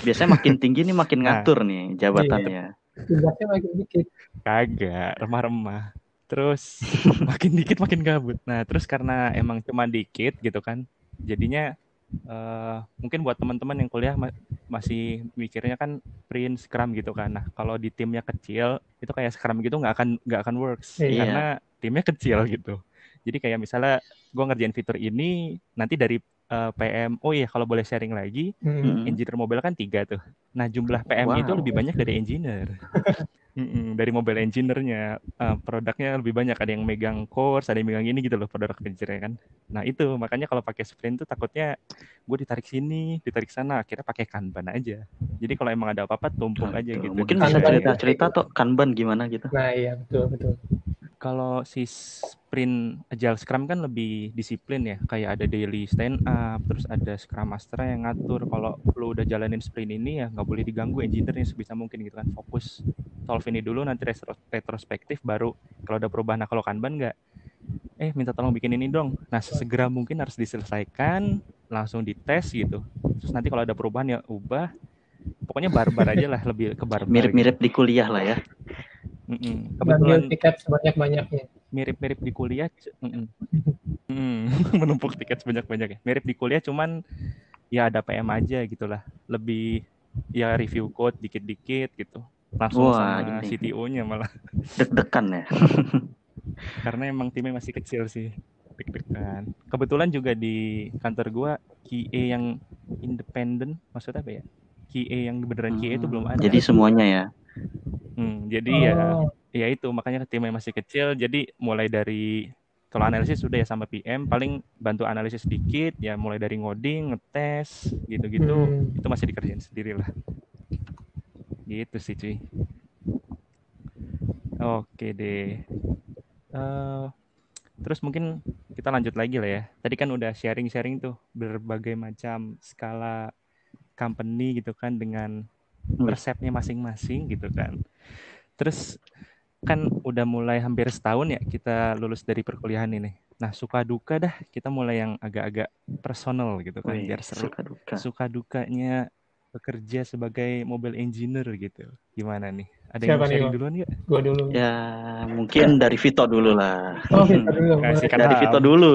Speaker 4: biasanya makin tinggi nih makin
Speaker 2: Nah.
Speaker 4: ngatur nih jabatannya.
Speaker 1: Tugasnya makin dikit.
Speaker 2: Kagak, remah-remah. Terus makin dikit makin gabut. Nah, terus karena emang cuma dikit gitu kan. Jadinya eh mungkin buat teman-teman yang kuliah ma- masih mikirnya kan print Scrum gitu kan. Nah, kalau di timnya kecil itu kayak Scrum gitu nggak akan nggak akan works
Speaker 1: Iya.
Speaker 2: karena timnya kecil gitu. Jadi kayak misalnya gua ngerjain fitur ini nanti dari eh, PM, oh iya kalau boleh sharing lagi,
Speaker 1: Hmm.
Speaker 4: Mm.
Speaker 2: engineer mobile kan tiga tuh. Nah jumlah PM itu
Speaker 4: Wow.
Speaker 2: lebih banyak dari engineer. Mm-mm, dari mobile engineer-nya Eh, produknya lebih banyak ada yang megang course ada yang megang ini gitu loh produk engineer kan nah itu makanya kalau pakai sprint tuh takutnya gue ditarik sini ditarik sana akhirnya pakai kanban aja jadi kalau emang ada apa-apa tumpuk aja
Speaker 4: Gitu.
Speaker 2: gitu
Speaker 4: Mungkin bisa
Speaker 1: Kanban
Speaker 2: sini.
Speaker 4: cerita-cerita tuh Kanban gimana gitu.
Speaker 1: Nah iya betul betul.
Speaker 2: Kalau si sprint agile scrum kan lebih disiplin ya kayak ada daily stand up terus ada scrum master yang ngatur. Kalau lu udah jalanin sprint ini ya nggak boleh diganggu engineer-nya sebisa mungkin gitu kan. Fokus solve ini dulu nanti retro- retrospektif baru kalau ada perubahan. Nah kalau kanban nggak eh minta tolong bikin ini dong. Nah sesegera mungkin harus diselesaikan langsung dites gitu. Terus nanti kalau ada perubahan ya ubah. Pokoknya barbar aja lah lebih ke barbar
Speaker 4: Mirip-mirip di kuliah lah ya.
Speaker 1: Ngambil
Speaker 2: kebetulan
Speaker 1: tiket sebanyak-banyaknya.
Speaker 2: mirip-mirip di kuliah c- mm-mm. Mm, menumpuk tiket sebanyak-banyak ya mirip di kuliah cuman ya ada PM aja gitulah. Lebih ya review code dikit-dikit gitu. Langsung
Speaker 4: Wah,
Speaker 2: sama. CTO-nya malah.
Speaker 4: Deg-degan ya.
Speaker 2: karena emang timnya masih kecil sih. Deg-degan. Kebetulan juga di kantor gua QA yang independen maksudnya apa ya? QA yang beneran QA itu belum ada.
Speaker 4: Jadi semuanya ya.
Speaker 2: Hmm, jadi ya
Speaker 1: Oh,
Speaker 2: ya itu makanya timnya masih kecil. Jadi mulai dari kalau analisis sudah ya sama PM paling bantu analisis sedikit ya mulai dari ngoding ngetes gitu-gitu
Speaker 1: hmm.
Speaker 2: itu masih dikerjain sendiri lah gitu sih cuy. Oke deh. Eh, terus mungkin kita lanjut lagi lah ya. Tadi kan udah sharing-sharing tuh berbagai macam skala company gitu kan dengan. Resepnya masing-masing gitu kan terus kan udah mulai hampir setahun ya kita lulus dari perkuliahan ini nah suka duka dah kita mulai yang agak-agak personal gitu kan
Speaker 4: Wih,
Speaker 2: biar seru
Speaker 4: suka duka.
Speaker 2: suka dukanya bekerja sebagai mobile engineer gitu. Gimana nih? Ada yang
Speaker 1: Siapa
Speaker 2: mau
Speaker 1: nih,
Speaker 2: sharing
Speaker 1: Bang?
Speaker 2: duluan nggak?
Speaker 1: Gua dulu.
Speaker 4: Ya, mungkin dari Vito dulu lah.
Speaker 1: Oh kita dulu.
Speaker 2: Kasih
Speaker 4: Dari. Vito dulu.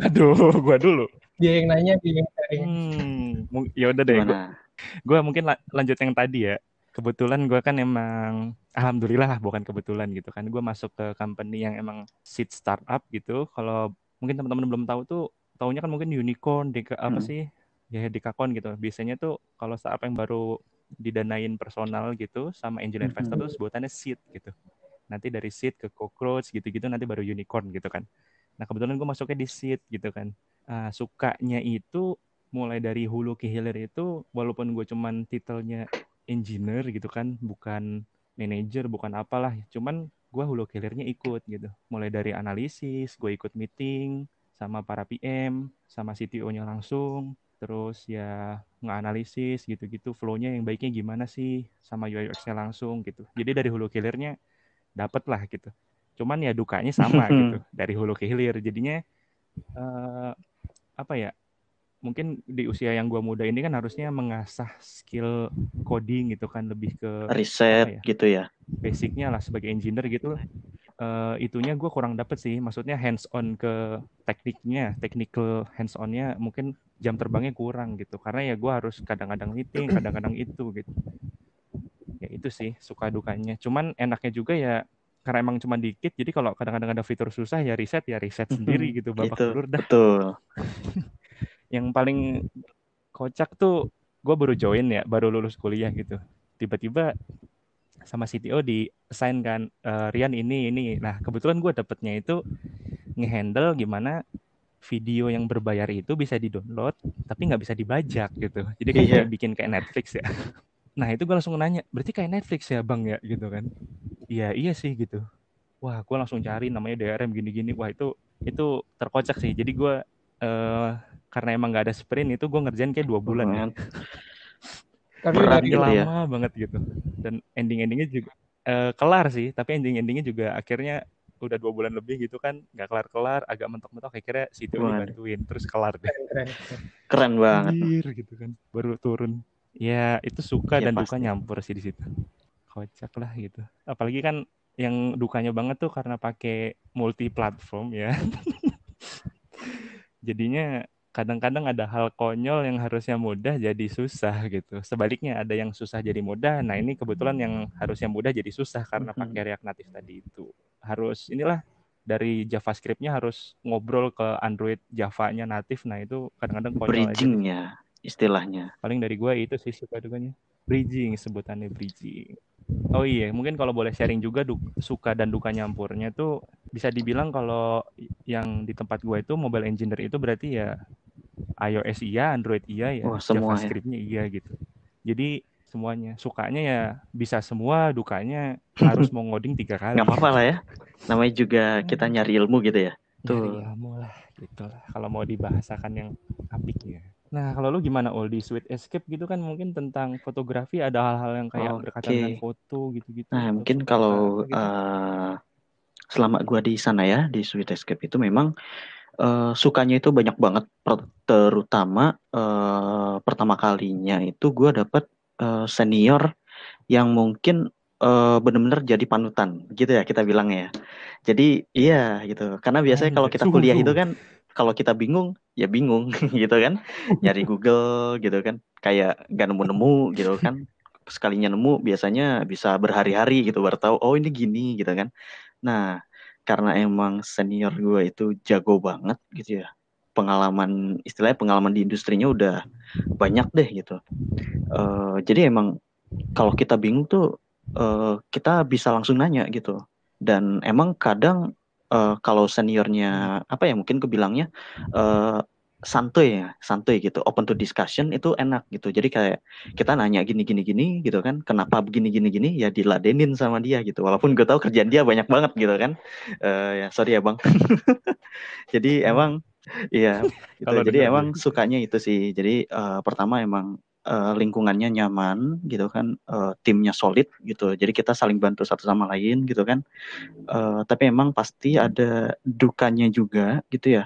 Speaker 2: Aduh, gua dulu.
Speaker 1: Dia yang nanya, dia yang sharing.
Speaker 2: Hmm, ya udah deh. Gua, Gua mungkin la- lanjut yang tadi ya. Kebetulan gua kan emang alhamdulillah lah, bukan kebetulan gitu kan. Gua masuk ke company yang emang seed startup gitu. Kalau mungkin teman-teman belum tahu tuh, taunya kan mungkin unicorn, deka, apa
Speaker 4: Hmm.
Speaker 2: sih? Ya dekakon gitu. Biasanya tuh kalau startup yang baru didanain personal gitu sama angel
Speaker 4: Mhm.
Speaker 2: investor tuh sebutannya seed gitu. Nanti dari seed ke cockroach gitu-gitu nanti baru unicorn gitu kan. Nah kebetulan gue masuknya di seed gitu kan. Ah, sukanya itu mulai dari hulu ke hilir itu walaupun gue cuman titelnya engineer gitu kan, bukan manager, bukan apalah, cuman gue hulu ke hilirnya ikut gitu. Mulai dari analisis, gue ikut meeting sama para PM, sama CTO-nya langsung, terus ya nganalisis gitu-gitu flow-nya yang baiknya gimana sih sama UI UX-nya langsung gitu. Jadi dari hulu ke hilirnya dapet lah gitu. Cuman ya dukanya sama gitu dari hulu ke hilir. Jadinya eh, apa ya? Mungkin di usia yang gua muda ini kan harusnya mengasah skill coding gitu kan lebih ke
Speaker 4: Riset
Speaker 2: ya?
Speaker 4: gitu ya.
Speaker 2: basicnya lah sebagai engineer gitu. Eh, itunya gue kurang dapet sih. Maksudnya hands on ke tekniknya, technical hands onnya mungkin jam terbangnya kurang gitu. Karena ya gue harus kadang-kadang meeting, kadang-kadang itu gitu. Ya itu sih suka dukanya. Cuman enaknya juga ya karena emang cuma dikit. Jadi kalau kadang-kadang ada fitur susah ya riset ya riset sendiri gitu babak
Speaker 4: Gitu.
Speaker 2: belur dah.
Speaker 4: Betul.
Speaker 2: Yang paling kocak tuh gue baru join ya, baru lulus kuliah gitu. Tiba-tiba sama CTO di assign kan "Eh, Rian ini ini. Nah kebetulan gue dapetnya itu ngehandle gimana video yang berbayar itu bisa di-download tapi nggak bisa dibajak gitu. Jadi kayak
Speaker 4: Iya.
Speaker 2: bikin kayak Netflix ya. Nah itu gue langsung nanya, berarti kayak Netflix ya bang ya gitu kan? Iya iya sih gitu. Wah gue langsung cari namanya DRM gini-gini. Wah itu itu terkocak sih. Jadi gue eh karena emang nggak ada sprint itu gue ngerjain kayak dua bulan ya.
Speaker 1: Tapi dari
Speaker 4: gitu
Speaker 2: lama
Speaker 4: ya.
Speaker 2: banget gitu dan ending-endingnya juga eh, kelar sih tapi ending-endingnya juga akhirnya udah dua bulan lebih gitu kan nggak kelar-kelar agak mentok-mentok akhirnya si Tio
Speaker 4: Waduh.
Speaker 2: dibantuin terus kelar deh
Speaker 1: keren.
Speaker 4: Keren banget.
Speaker 2: Anjir gitu kan baru turun ya itu suka
Speaker 4: Ya,
Speaker 2: dan duka
Speaker 4: pasti.
Speaker 2: nyampur sih di situ kocak lah gitu apalagi kan yang dukanya banget tuh karena pakai multi platform ya jadinya kadang-kadang ada hal konyol yang harusnya mudah jadi susah gitu. Sebaliknya ada yang susah jadi mudah. Nah ini kebetulan yang harusnya mudah jadi susah karena pakai React Native tadi itu. Harus inilah dari JavaScript-nya harus ngobrol ke Android Java-nya natif. Nah itu kadang-kadang konyol aja. Deh.
Speaker 4: Bridging ya istilahnya.
Speaker 2: paling dari gua itu sih suka dukanya. Bridging sebutannya bridging oh iya mungkin kalau boleh sharing juga du- suka dan duka nyampurnya tuh bisa dibilang kalau yang di tempat gua itu mobile engineer itu berarti ya iOS iya Android iya ya
Speaker 4: Wah, semua ya.
Speaker 2: JavaScript-nya iya gitu jadi semuanya sukanya ya bisa semua dukanya harus mau ngoding tiga kali
Speaker 4: Nggak apa-apa lah ya. Namanya juga kita nyari ilmu gitu ya.
Speaker 2: Nyari
Speaker 4: Tuh.
Speaker 2: ilmu lah gitu lah kalau mau dibahasakan yang apik ya nah kalau lu gimana Ul di Sweet Escape gitu kan mungkin tentang fotografi ada hal-hal yang kayak berkaitan dengan foto gitu-gitu
Speaker 4: Nah,
Speaker 2: Lu
Speaker 4: mungkin kalau
Speaker 2: gitu?
Speaker 4: eh, selama gua di sana ya di Sweet Escape itu memang eh, sukanya itu banyak banget. Terutama eh, pertama kalinya itu gua dapet eh, senior yang mungkin eh, bener-bener jadi panutan gitu ya kita bilang ya. Jadi iya gitu. Karena biasanya kalau
Speaker 2: Anjay,
Speaker 4: kita kuliah itu kan kalau kita bingung ya bingung gitu kan. Nyari Google gitu kan. Kayak nggak nemu-nemu gitu kan. Sekalinya nemu biasanya bisa berhari-hari gitu baru tahu oh ini gini gitu kan. Nah, karena emang senior gue itu jago banget gitu ya. Pengalaman istilahnya pengalaman di industrinya udah banyak deh gitu. Eh, jadi emang kalau kita bingung tuh eh, kita bisa langsung nanya gitu. Dan emang kadang eh, kalau seniornya apa ya mungkin kebilangnya eh, santuy ya, santuy gitu, open to discussion itu enak gitu. Jadi kayak kita nanya gini gini gini gitu kan, kenapa begini gini gini ya diladenin sama dia gitu. Walaupun gue tahu kerjaan dia banyak banget gitu kan. Eh, ya sorry ya bang. Jadi emang iya gitu. Jadi emang sukanya itu sih. Jadi eh, pertama emang eh, lingkungannya nyaman gitu kan, eh, timnya solid gitu. Jadi kita saling bantu satu sama lain gitu kan. Eh, tapi emang pasti ada dukanya juga gitu ya.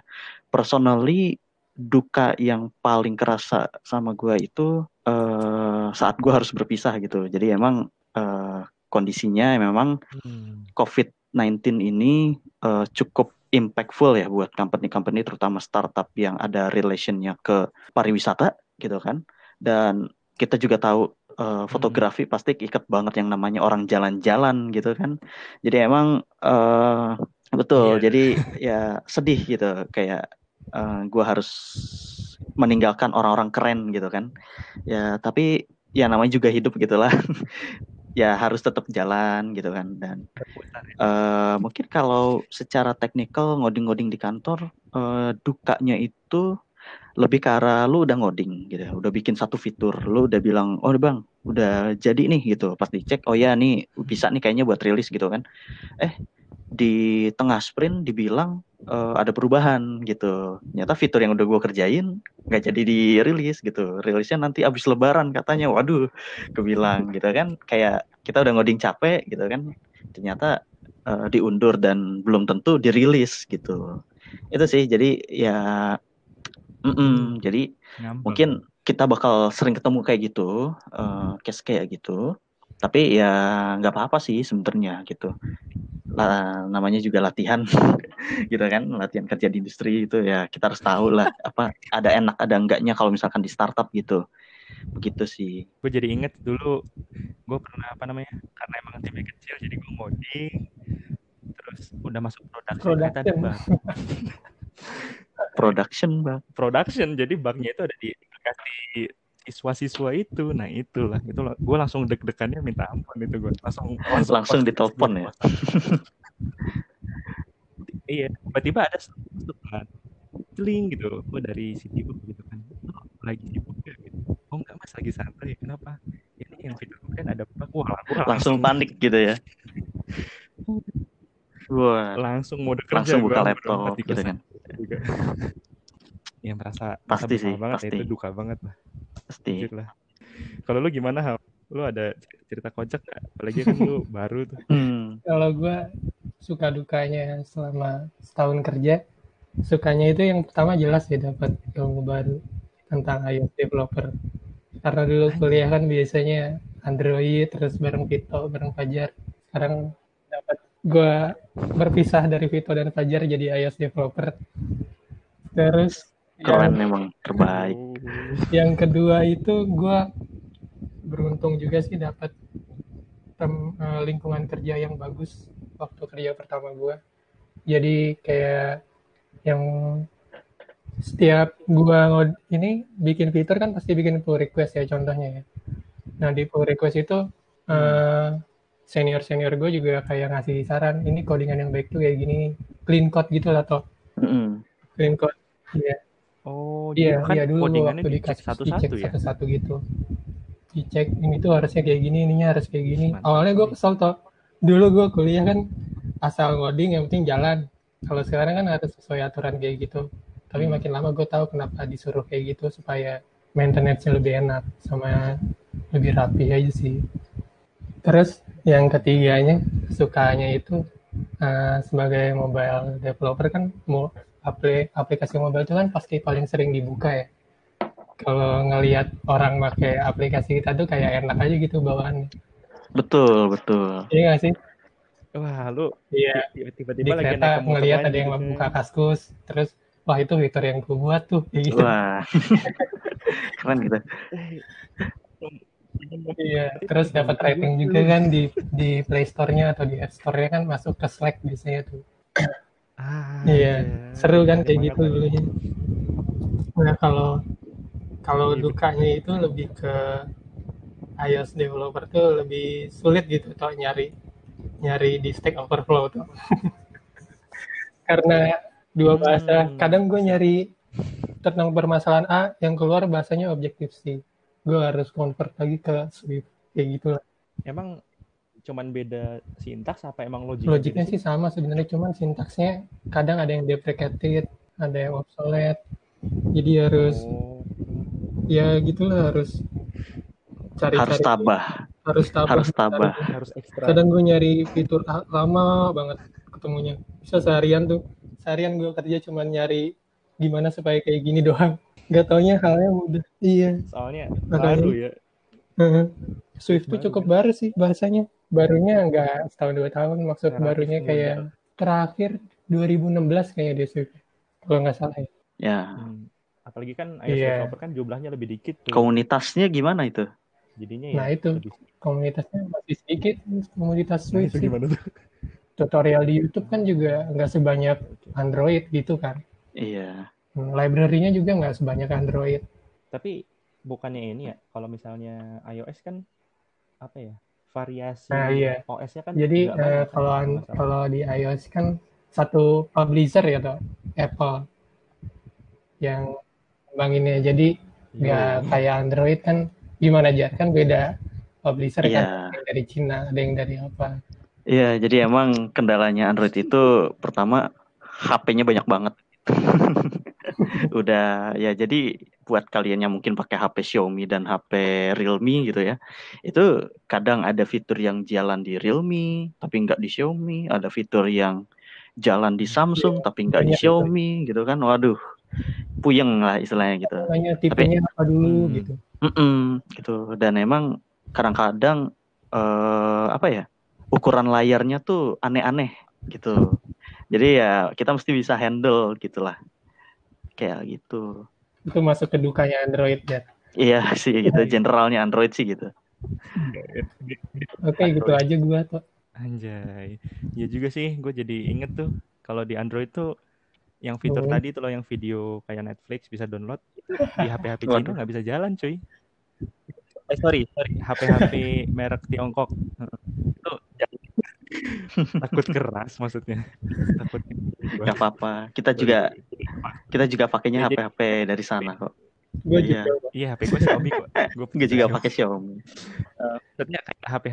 Speaker 4: Personally duka yang paling kerasa sama gua itu eh, saat gua harus berpisah gitu. Jadi emang eh, kondisinya memang
Speaker 2: Hmm.
Speaker 4: COVID-19 ini eh, cukup impactful ya buat company-company terutama startup yang ada relationnya ke pariwisata gitu kan. Dan kita juga tahu eh, fotografi pasti ikat banget yang namanya orang jalan-jalan gitu kan. Jadi emang eh, betul.
Speaker 2: Iya.
Speaker 4: Jadi ya sedih gitu kayak eh, gua harus meninggalkan orang-orang keren gitu kan. Ya tapi ya namanya juga hidup gitulah. ya harus tetap jalan gitu kan dan eh mungkin kalau secara teknikal ngoding-ngoding di kantor eh, dukanya itu lebih ke arah lu udah ngoding gitu ya, udah bikin satu fitur, lu udah bilang, oh bang, udah jadi nih gitu, pas dicek, oh ya nih bisa nih kayaknya buat rilis gitu kan, eh di tengah sprint dibilang eh, ada perubahan gitu, ternyata fitur yang udah gua kerjain nggak jadi dirilis gitu, rilisnya nanti abis lebaran katanya, waduh, kebilang gitu kan, kayak kita udah ngoding capek gitu kan, ternyata eh, diundur dan belum tentu dirilis gitu, itu sih, jadi ya Mm-mm, jadi
Speaker 2: Ngambek.
Speaker 4: mungkin kita bakal sering ketemu kayak gitu, eh, case kayak gitu. Tapi ya nggak apa-apa sih sebenarnya gitu. Lah, namanya juga latihan, gitu kan, latihan kerja di industri itu ya kita harus tahu lah apa ada enak ada enggaknya kalau misalkan di startup gitu. Begitu sih.
Speaker 2: gue jadi inget dulu gue pernah apa namanya karena emang timnya kecil jadi gue ngoding terus udah masuk ternyata ada
Speaker 1: Production.
Speaker 4: bang.
Speaker 2: production. Jadi bugnya itu ada di aplikasi siswa-siswa itu. Nah itulah. Itu gue langsung deg-degannya minta ampun itu gue langsung
Speaker 4: Langsung
Speaker 2: pas-
Speaker 4: ditelepon ya?
Speaker 2: iya. Tiba-tiba ada kan. Celing gitu. Gue dari CTO gitu kan. "Lo lagi sibuk gak gitu. Oh enggak mas. Lagi santai. Kenapa? Ini yang fitur kan ada bug wah gua
Speaker 4: Langsung panik gitu ya. Wah,
Speaker 2: langsung mode kerja
Speaker 4: langsung buka laptop gitu kan.
Speaker 2: Juga. yang merasa
Speaker 4: Pasti
Speaker 2: merasa
Speaker 4: sih,
Speaker 2: banget ya,
Speaker 4: pasti.
Speaker 2: itu duka banget lah
Speaker 4: Pasti.
Speaker 2: jujur lah Kalau lu gimana Hal? Lu ada cerita kocak gak? Apalagi kan lu baru tuh.
Speaker 4: Hmm.
Speaker 1: Kalau gue suka dukanya selama setahun kerja, sukanya itu yang pertama jelas ya dapat ilmu baru tentang iOS developer. Karena dulu kuliah kan biasanya Android, terus bareng Vito, bareng Fajar. Sekarang gue berpisah dari Vito dan Fajar jadi iOS developer. Terus
Speaker 4: Keren
Speaker 1: yang,
Speaker 4: memang terbaik.
Speaker 1: Yang kedua itu gue beruntung juga sih dapat tem- eh, lingkungan kerja yang bagus waktu kerja pertama gue. Jadi kayak yang setiap gua ngod- ini bikin fitur kan pasti bikin pull request ya contohnya ya. Nah di pull request itu senior senior gue juga kayak ngasih saran ini codingan yang baik tuh kayak gini clean code gitu lah toh
Speaker 4: Mm-mm.
Speaker 1: clean code. Iya
Speaker 2: Oh,
Speaker 1: iya
Speaker 2: jadi kan
Speaker 1: iya dulu
Speaker 2: codingannya
Speaker 1: waktu
Speaker 2: dicek
Speaker 1: dikasih dicek
Speaker 2: satu-satu ya?
Speaker 1: satu-satu gitu. Dicek ini tuh harusnya kayak gini, ininya harus kayak gini.
Speaker 2: Mantap
Speaker 1: Awalnya gue kesel toh. Dulu gue kuliah kan asal ngoding yang penting jalan. Kalau sekarang kan harus sesuai aturan kayak gitu. Tapi
Speaker 2: Hmm.
Speaker 1: makin lama gue tahu kenapa disuruh kayak gitu supaya maintenance-nya lebih enak sama lebih rapi aja sih. Terus yang ketiganya sukanya itu eh, sebagai mobile developer kan mau apli- aplikasi mobile itu kan pasti paling sering dibuka ya. Kalau ngelihat orang pakai aplikasi kita tuh kayak enak aja gitu bawaannya.
Speaker 4: Betul, betul.
Speaker 1: Iya nggak sih?
Speaker 2: Wah, lu
Speaker 1: Iya.
Speaker 2: tiba-tiba lagi
Speaker 1: kereta ngelihat ada yang
Speaker 2: gitu
Speaker 1: buka kaskus, terus wah itu fitur yang gue buat tuh gitu.
Speaker 4: Wah, keren gitu.
Speaker 1: Iya, terus dapat rating juga kan di di Play Store-nya atau di App Store-nya kan masuk ke Slack biasanya tuh.
Speaker 2: Ah,
Speaker 1: Iya, seru kan kayak gitu dulunya. Nah, kalau kalau
Speaker 2: Iya,
Speaker 1: dukanya itu lebih ke iOS developer tuh lebih sulit gitu tuh nyari nyari di Stack Overflow tuh. Karena dua bahasa,
Speaker 2: Hmm.
Speaker 1: kadang gue nyari tentang permasalahan A yang keluar bahasanya Objective C. Gue harus convert lagi ke Swift kayak gitu lah.
Speaker 2: Emang cuman beda sintaks apa emang logiknya?
Speaker 1: Logiknya sih sama sebenarnya, cuman sintaksnya kadang ada yang deprecated, ada yang obsolete. Jadi harus
Speaker 2: Oh,
Speaker 1: ya gitulah harus cari-cari
Speaker 4: Harus tabah,
Speaker 1: harus tabah
Speaker 4: harus tabah.
Speaker 2: harus ekstra.
Speaker 1: kadang gue nyari fitur lama banget ketemunya bisa seharian tuh seharian gue kerja cuman nyari gimana supaya kayak gini doang nggak taunya halnya mudah iya
Speaker 2: Soalnya
Speaker 1: Makanya.
Speaker 2: baru ya.
Speaker 1: Heeh. Swift tuh cukup
Speaker 2: ya.
Speaker 1: baru sih bahasanya barunya nggak setahun dua tahun maksud
Speaker 2: Relatif
Speaker 1: barunya
Speaker 2: muda.
Speaker 1: kayak terakhir 2016 kayaknya dia Swift kalau nggak salah ya
Speaker 4: Ya,
Speaker 2: Hmm. Apalagi kan iOS
Speaker 1: Iya.
Speaker 2: developer kan jumlahnya lebih dikit tuh.
Speaker 4: komunitasnya gimana itu?
Speaker 2: Jadinya
Speaker 1: Nah,
Speaker 2: ya
Speaker 1: itu.
Speaker 2: lebih-
Speaker 1: komunitasnya masih sedikit komunitas
Speaker 2: Nah,
Speaker 1: Swift
Speaker 2: itu
Speaker 1: sih
Speaker 2: gimana tuh?
Speaker 1: tutorial di YouTube kan juga nggak sebanyak Android gitu kan
Speaker 4: Iya.
Speaker 1: Hmm, library-nya juga nggak sebanyak Android
Speaker 2: Tapi bukannya ini ya, kalau misalnya iOS kan apa ya? Variasi
Speaker 1: Nah, iya.
Speaker 2: OS-nya kan
Speaker 1: Jadi eh,
Speaker 2: banyak kan,
Speaker 1: kalau
Speaker 2: kalau
Speaker 1: kalau di iOS kan satu publisher ya toh Apple yang banginnya. Jadi nggak
Speaker 2: Yo.
Speaker 1: kayak Android kan gimana aja kan beda publisher kan
Speaker 4: Iya.
Speaker 1: ada yang dari Cina, ada yang dari apa.
Speaker 4: Iya, jadi emang kendalanya Android itu pertama HP-nya banyak banget. Udah ya jadi buat kalian yang mungkin pakai HP Xiaomi dan HP Realme gitu ya. Itu kadang ada fitur yang jalan di Realme tapi nggak di Xiaomi, ada fitur yang jalan di Samsung tapi nggak di
Speaker 1: fitur.
Speaker 4: Xiaomi gitu kan. Waduh. Puyeng lah istilahnya gitu.
Speaker 1: Makanya tipenya apa dulu
Speaker 2: Hmm.
Speaker 1: gitu.
Speaker 4: Mm-mm, gitu dan emang kadang-kadang eh apa ya ukuran layarnya tuh aneh-aneh gitu jadi ya kita mesti bisa handle gitulah kayak gitu
Speaker 1: Itu masuk ke dukanya Android ya.
Speaker 4: iya sih gitu generalnya Android sih gitu
Speaker 1: Oke, gitu
Speaker 2: Android.
Speaker 1: aja gua tuh.
Speaker 2: Anjay. Ya juga sih, gue jadi inget tuh kalau di Android tuh yang fitur
Speaker 1: Hmm.
Speaker 2: tadi tuh loh yang video kayak Netflix bisa download di HP-HP Cina
Speaker 4: Waduh.
Speaker 2: nggak bisa jalan cuy. Eh sorry, sorry, HP-HP merek Tiongkok. Itu takut keras maksudnya. Takut
Speaker 4: nggak apa-apa kita juga kita juga pakainya
Speaker 2: Jadi-
Speaker 4: HP-HP dari sana kok
Speaker 1: Gua
Speaker 4: Iya.
Speaker 1: juga
Speaker 2: Iya, HP gue Xiaomi kok. Gue
Speaker 4: gue juga pakai Xiaomi
Speaker 2: maksudnya kayak HP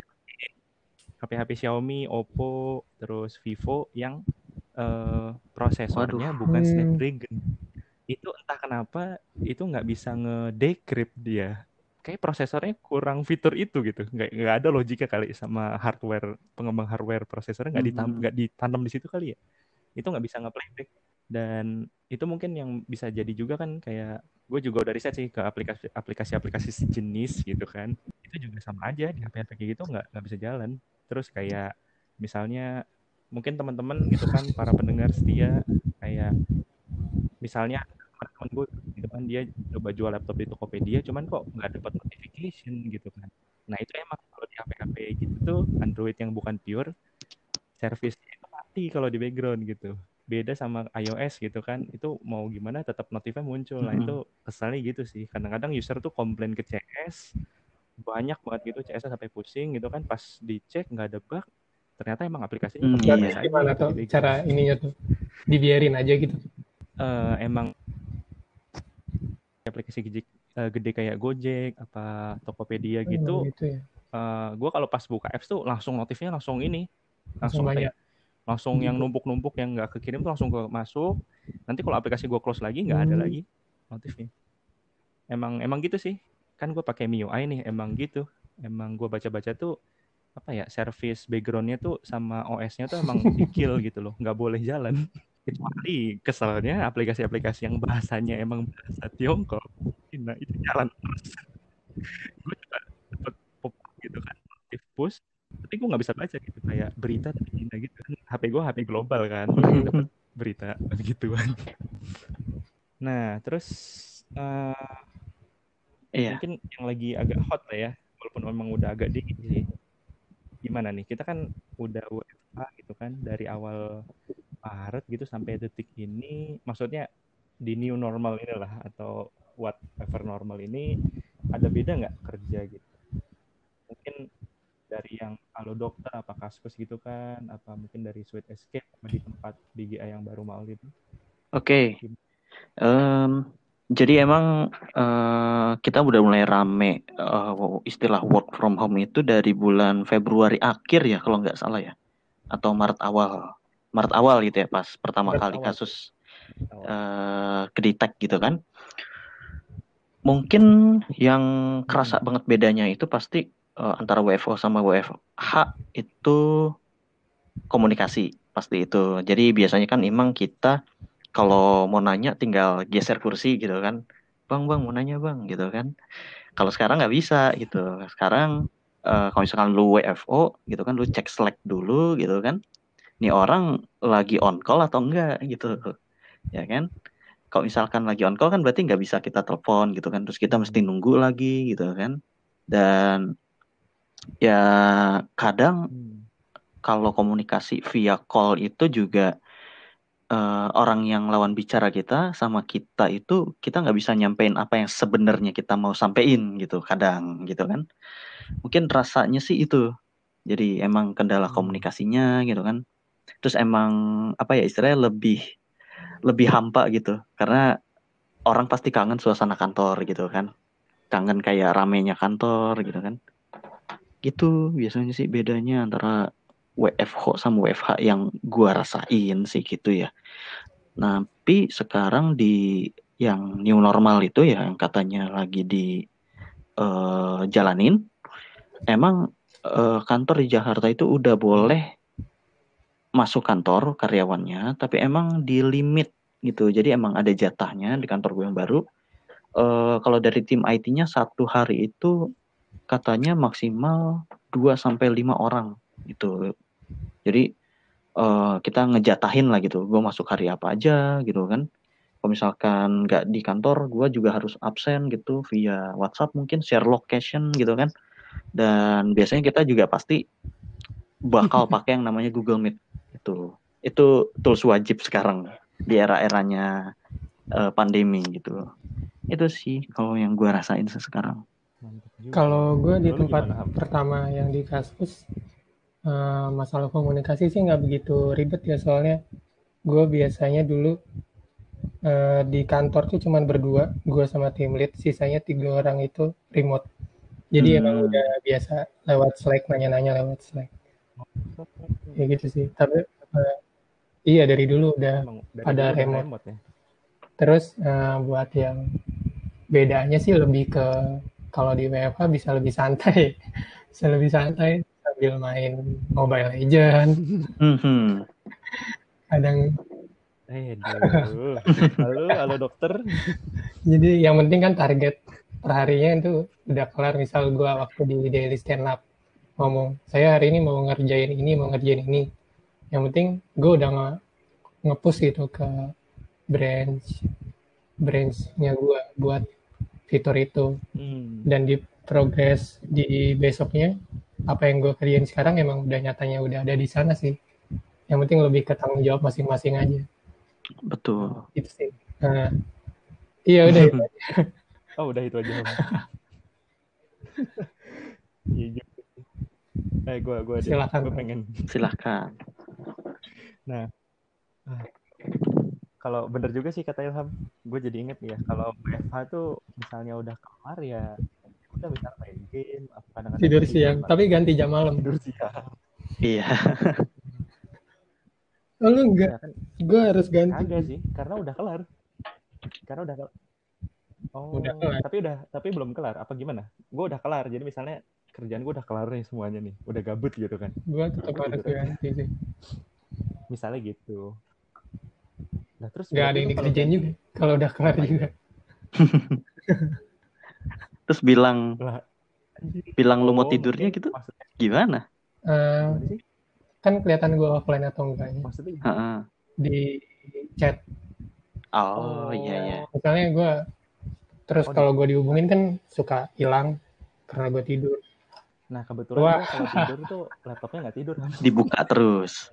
Speaker 2: HP-HP Xiaomi, Oppo, terus Vivo yang eh, prosesornya bukan
Speaker 1: Hmm.
Speaker 2: Snapdragon. Itu entah kenapa itu nggak bisa nge-decrypt dia. Kayak prosesornya kurang fitur itu gitu. Nggak nggak ada logika kali sama hardware pengembang hardware prosesornya nggak ditam
Speaker 4: Mhm.
Speaker 2: nggak ditanam di situ kali ya. Itu nggak bisa nge-playback. Dan itu mungkin yang bisa jadi juga kan kayak gue juga udah riset sih ke aplikasi aplikasi aplikasi sejenis gitu kan. Itu juga sama aja di HP HP kayak gitu nggak nggak bisa jalan. Terus kayak misalnya mungkin teman-teman gitu kan para pendengar setia kayak misalnya teman gue gitu kan dia coba jual laptop di Tokopedia cuman kok nggak dapat notification gitu kan nah itu emang kalau di HP HP gitu tuh Android yang bukan pure servisnya itu mati kalau di background gitu beda sama iOS gitu kan itu mau gimana tetap notifnya muncul nah
Speaker 4: Mhm.
Speaker 2: itu kesalnya gitu sih kadang-kadang user tuh komplain ke CS banyak banget gitu CS sampai pusing gitu kan pas dicek nggak ada bug ternyata emang aplikasinya
Speaker 4: Hmm, iya.
Speaker 1: Gimana
Speaker 2: gitu
Speaker 1: tuh
Speaker 2: di background.
Speaker 1: cara ininya tuh? Dibiarin aja gitu.
Speaker 2: Eh, emang aplikasi gede, eh, gede kayak Gojek apa Tokopedia
Speaker 1: Oh,
Speaker 2: gitu
Speaker 1: emang gitu ya.
Speaker 2: eh gue kalau pas buka apps tuh langsung notifnya langsung ini
Speaker 1: Langsung
Speaker 2: langsung
Speaker 1: banyak.
Speaker 2: ya langsung yang numpuk-numpuk yang nggak kekirim tuh langsung ke masuk. Nanti kalau aplikasi gue close lagi nggak ada
Speaker 1: Hmm.
Speaker 2: lagi notifnya. Emang emang gitu sih. Kan gue pakai MIUI nih emang gitu. Emang gue baca-baca tuh apa ya service backgroundnya tuh sama OS-nya tuh emang di kill gitu loh. Nggak boleh jalan kecuali keselnya aplikasi-aplikasi yang bahasanya emang bahasa Tiongkok nah itu jalan terus. Gue juga dapet pop gitu kan notif push tapi gue nggak bisa baca gitu kayak berita dari Cina gitu kan. HP gue HP global kan dapet berita gituan nah terus eh,
Speaker 4: Iya.
Speaker 2: mungkin yang lagi agak hot lah ya walaupun memang udah agak dingin sih. Gimana nih? Kita kan udah WFA gitu kan dari awal Maret gitu sampai detik ini maksudnya di new normal ini lah atau whatever normal ini ada beda nggak kerja gitu? Mungkin dari yang halo dokter apa kaskus gitu kan apa mungkin dari sweet escape apa di tempat BGA yang baru mau gitu?
Speaker 4: Oke. Em, jadi emang eh, kita udah mulai rame eh, istilah work from home itu dari bulan Februari akhir ya kalau nggak salah ya atau Maret awal Maret awal gitu ya pas pertama
Speaker 2: Maret
Speaker 4: kali
Speaker 2: awal.
Speaker 4: kasus eh kedetek gitu kan. Mungkin yang kerasa banget bedanya itu pasti eh, antara WFO sama WFH itu komunikasi pasti itu. Jadi biasanya kan emang kita kalau mau nanya tinggal geser kursi gitu kan. Bang bang mau nanya bang gitu kan. Kalau sekarang nggak bisa gitu. Sekarang eh, kalau misalkan lu WFO gitu kan lu cek Slack dulu gitu kan nih orang lagi on call atau enggak? Gitu. Ya kan? Kalau misalkan lagi on call kan berarti nggak bisa kita telepon gitu kan. Terus kita mesti nunggu lagi gitu kan. Dan ya kadang
Speaker 2: Hmm.
Speaker 4: kalau komunikasi via call itu juga eh, orang yang lawan bicara kita sama kita itu kita nggak bisa nyampein apa yang sebenarnya kita mau sampein gitu kadang gitu kan. Mungkin rasanya sih itu. Jadi emang kendala
Speaker 2: Hmm.
Speaker 4: komunikasinya gitu kan terus emang apa ya istilahnya lebih lebih hampa gitu. Karena orang pasti kangen suasana kantor gitu kan. Kangen kayak ramenya kantor gitu kan. Gitu biasanya sih bedanya antara WFH sama WFH yang gua rasain sih gitu ya. Tapi sekarang di yang new normal itu ya yang katanya lagi di eh, jalanin emang eh, kantor di Jakarta itu udah boleh masuk kantor karyawannya tapi emang di limit gitu jadi emang ada jatahnya di kantor gue yang baru Eh, kalau dari tim IT-nya satu hari itu katanya maksimal 2 sampai 5 orang gitu. Jadi eh, kita ngejatahin lah gitu. Gue masuk hari apa aja gitu kan. Kalau misalkan nggak di kantor, gue juga harus absen gitu via WhatsApp mungkin share location gitu kan. Dan biasanya kita juga pasti bakal pakai yang namanya Google Meet itu. Itu tools wajib sekarang di era-eranya eh, pandemi gitu. Itu sih kalau yang gue rasain sekarang.
Speaker 1: Kalau gue di tempat
Speaker 2: gimana,
Speaker 1: pertama yang di kasus eh, masalah komunikasi sih nggak begitu ribet ya soalnya gue biasanya dulu eh, di kantor tuh cuman berdua gue sama tim lead sisanya tiga orang itu remote jadi emang
Speaker 4: Hmm.
Speaker 1: udah biasa lewat Slack nanya-nanya lewat Slack ya gitu sih tapi eh, iya dari dulu udah
Speaker 2: Emang dari
Speaker 1: ada
Speaker 2: dulu udah
Speaker 1: remote.
Speaker 2: ya.
Speaker 1: Terus eh, buat yang bedanya sih lebih ke kalau di WFH bisa lebih santai, bisa lebih santai sambil main Mobile Legend.
Speaker 4: Mhm.
Speaker 1: Kadang
Speaker 2: Eh. Halo, halo dokter.
Speaker 1: jadi yang penting kan target perharinya itu udah kelar. Misal gua waktu di daily stand up ngomong, saya hari ini mau ngerjain ini, mau ngerjain ini. Yang penting gue udah nge nge-push gitu ke branch branch-nya gua buat fitur itu
Speaker 2: Hmm.
Speaker 1: dan di progres di besoknya apa yang gue kerjain sekarang emang udah nyatanya udah ada di sana sih yang penting lebih ke tanggung jawab masing-masing aja
Speaker 4: Betul.
Speaker 1: itu sih nah, iya udah itu aja.
Speaker 2: Oh, udah itu aja. Iya. Eh, gua gua ada,
Speaker 1: Silakan.
Speaker 2: gua pengen.
Speaker 4: Silahkan.
Speaker 2: Kalau bener juga sih kata Ilham, gue jadi inget nih ya. Kalau WFH tuh misalnya udah kelar ya, udah bisa main game, apa kadang-kadang
Speaker 1: tidur
Speaker 2: tidur,
Speaker 1: siang tapi ganti jam malam
Speaker 2: tidur siang.
Speaker 4: Iya.
Speaker 1: oh lu enggak
Speaker 2: Ya kan
Speaker 1: gue harus ganti
Speaker 2: kagak sih, karena udah kelar. Karena udah kelar. Oh,
Speaker 1: Udah kelar.
Speaker 2: tapi udah tapi belum kelar. Apa gimana? Gue udah kelar. Jadi misalnya kerjaan gue udah kelar nih semuanya nih, udah gabut gitu kan.
Speaker 1: gue tetap harus ganti sih
Speaker 2: Misalnya gitu. Nah, terus
Speaker 1: nggak ada yang dikerjain juga. Kalau udah kelar
Speaker 2: Apa
Speaker 1: juga.
Speaker 4: Terus bilang
Speaker 2: Lah,
Speaker 4: bilang lu mau
Speaker 2: Oh,
Speaker 4: tidurnya gitu
Speaker 2: Maksudnya
Speaker 4: gimana?
Speaker 1: Eh,
Speaker 2: sih?
Speaker 1: kan kelihatan gue offline atau enggaknya?
Speaker 2: Maksudnya
Speaker 4: Heeh.
Speaker 1: di chat.
Speaker 4: Oh, iya iya.
Speaker 1: misalnya gue terus
Speaker 2: Oh,
Speaker 1: kalau gue dihubungin kan suka hilang karena gue tidur
Speaker 2: Nah kebetulan
Speaker 1: Wah.
Speaker 2: gue kalau tidur tuh laptopnya nggak tidur kan.
Speaker 4: Dibuka terus.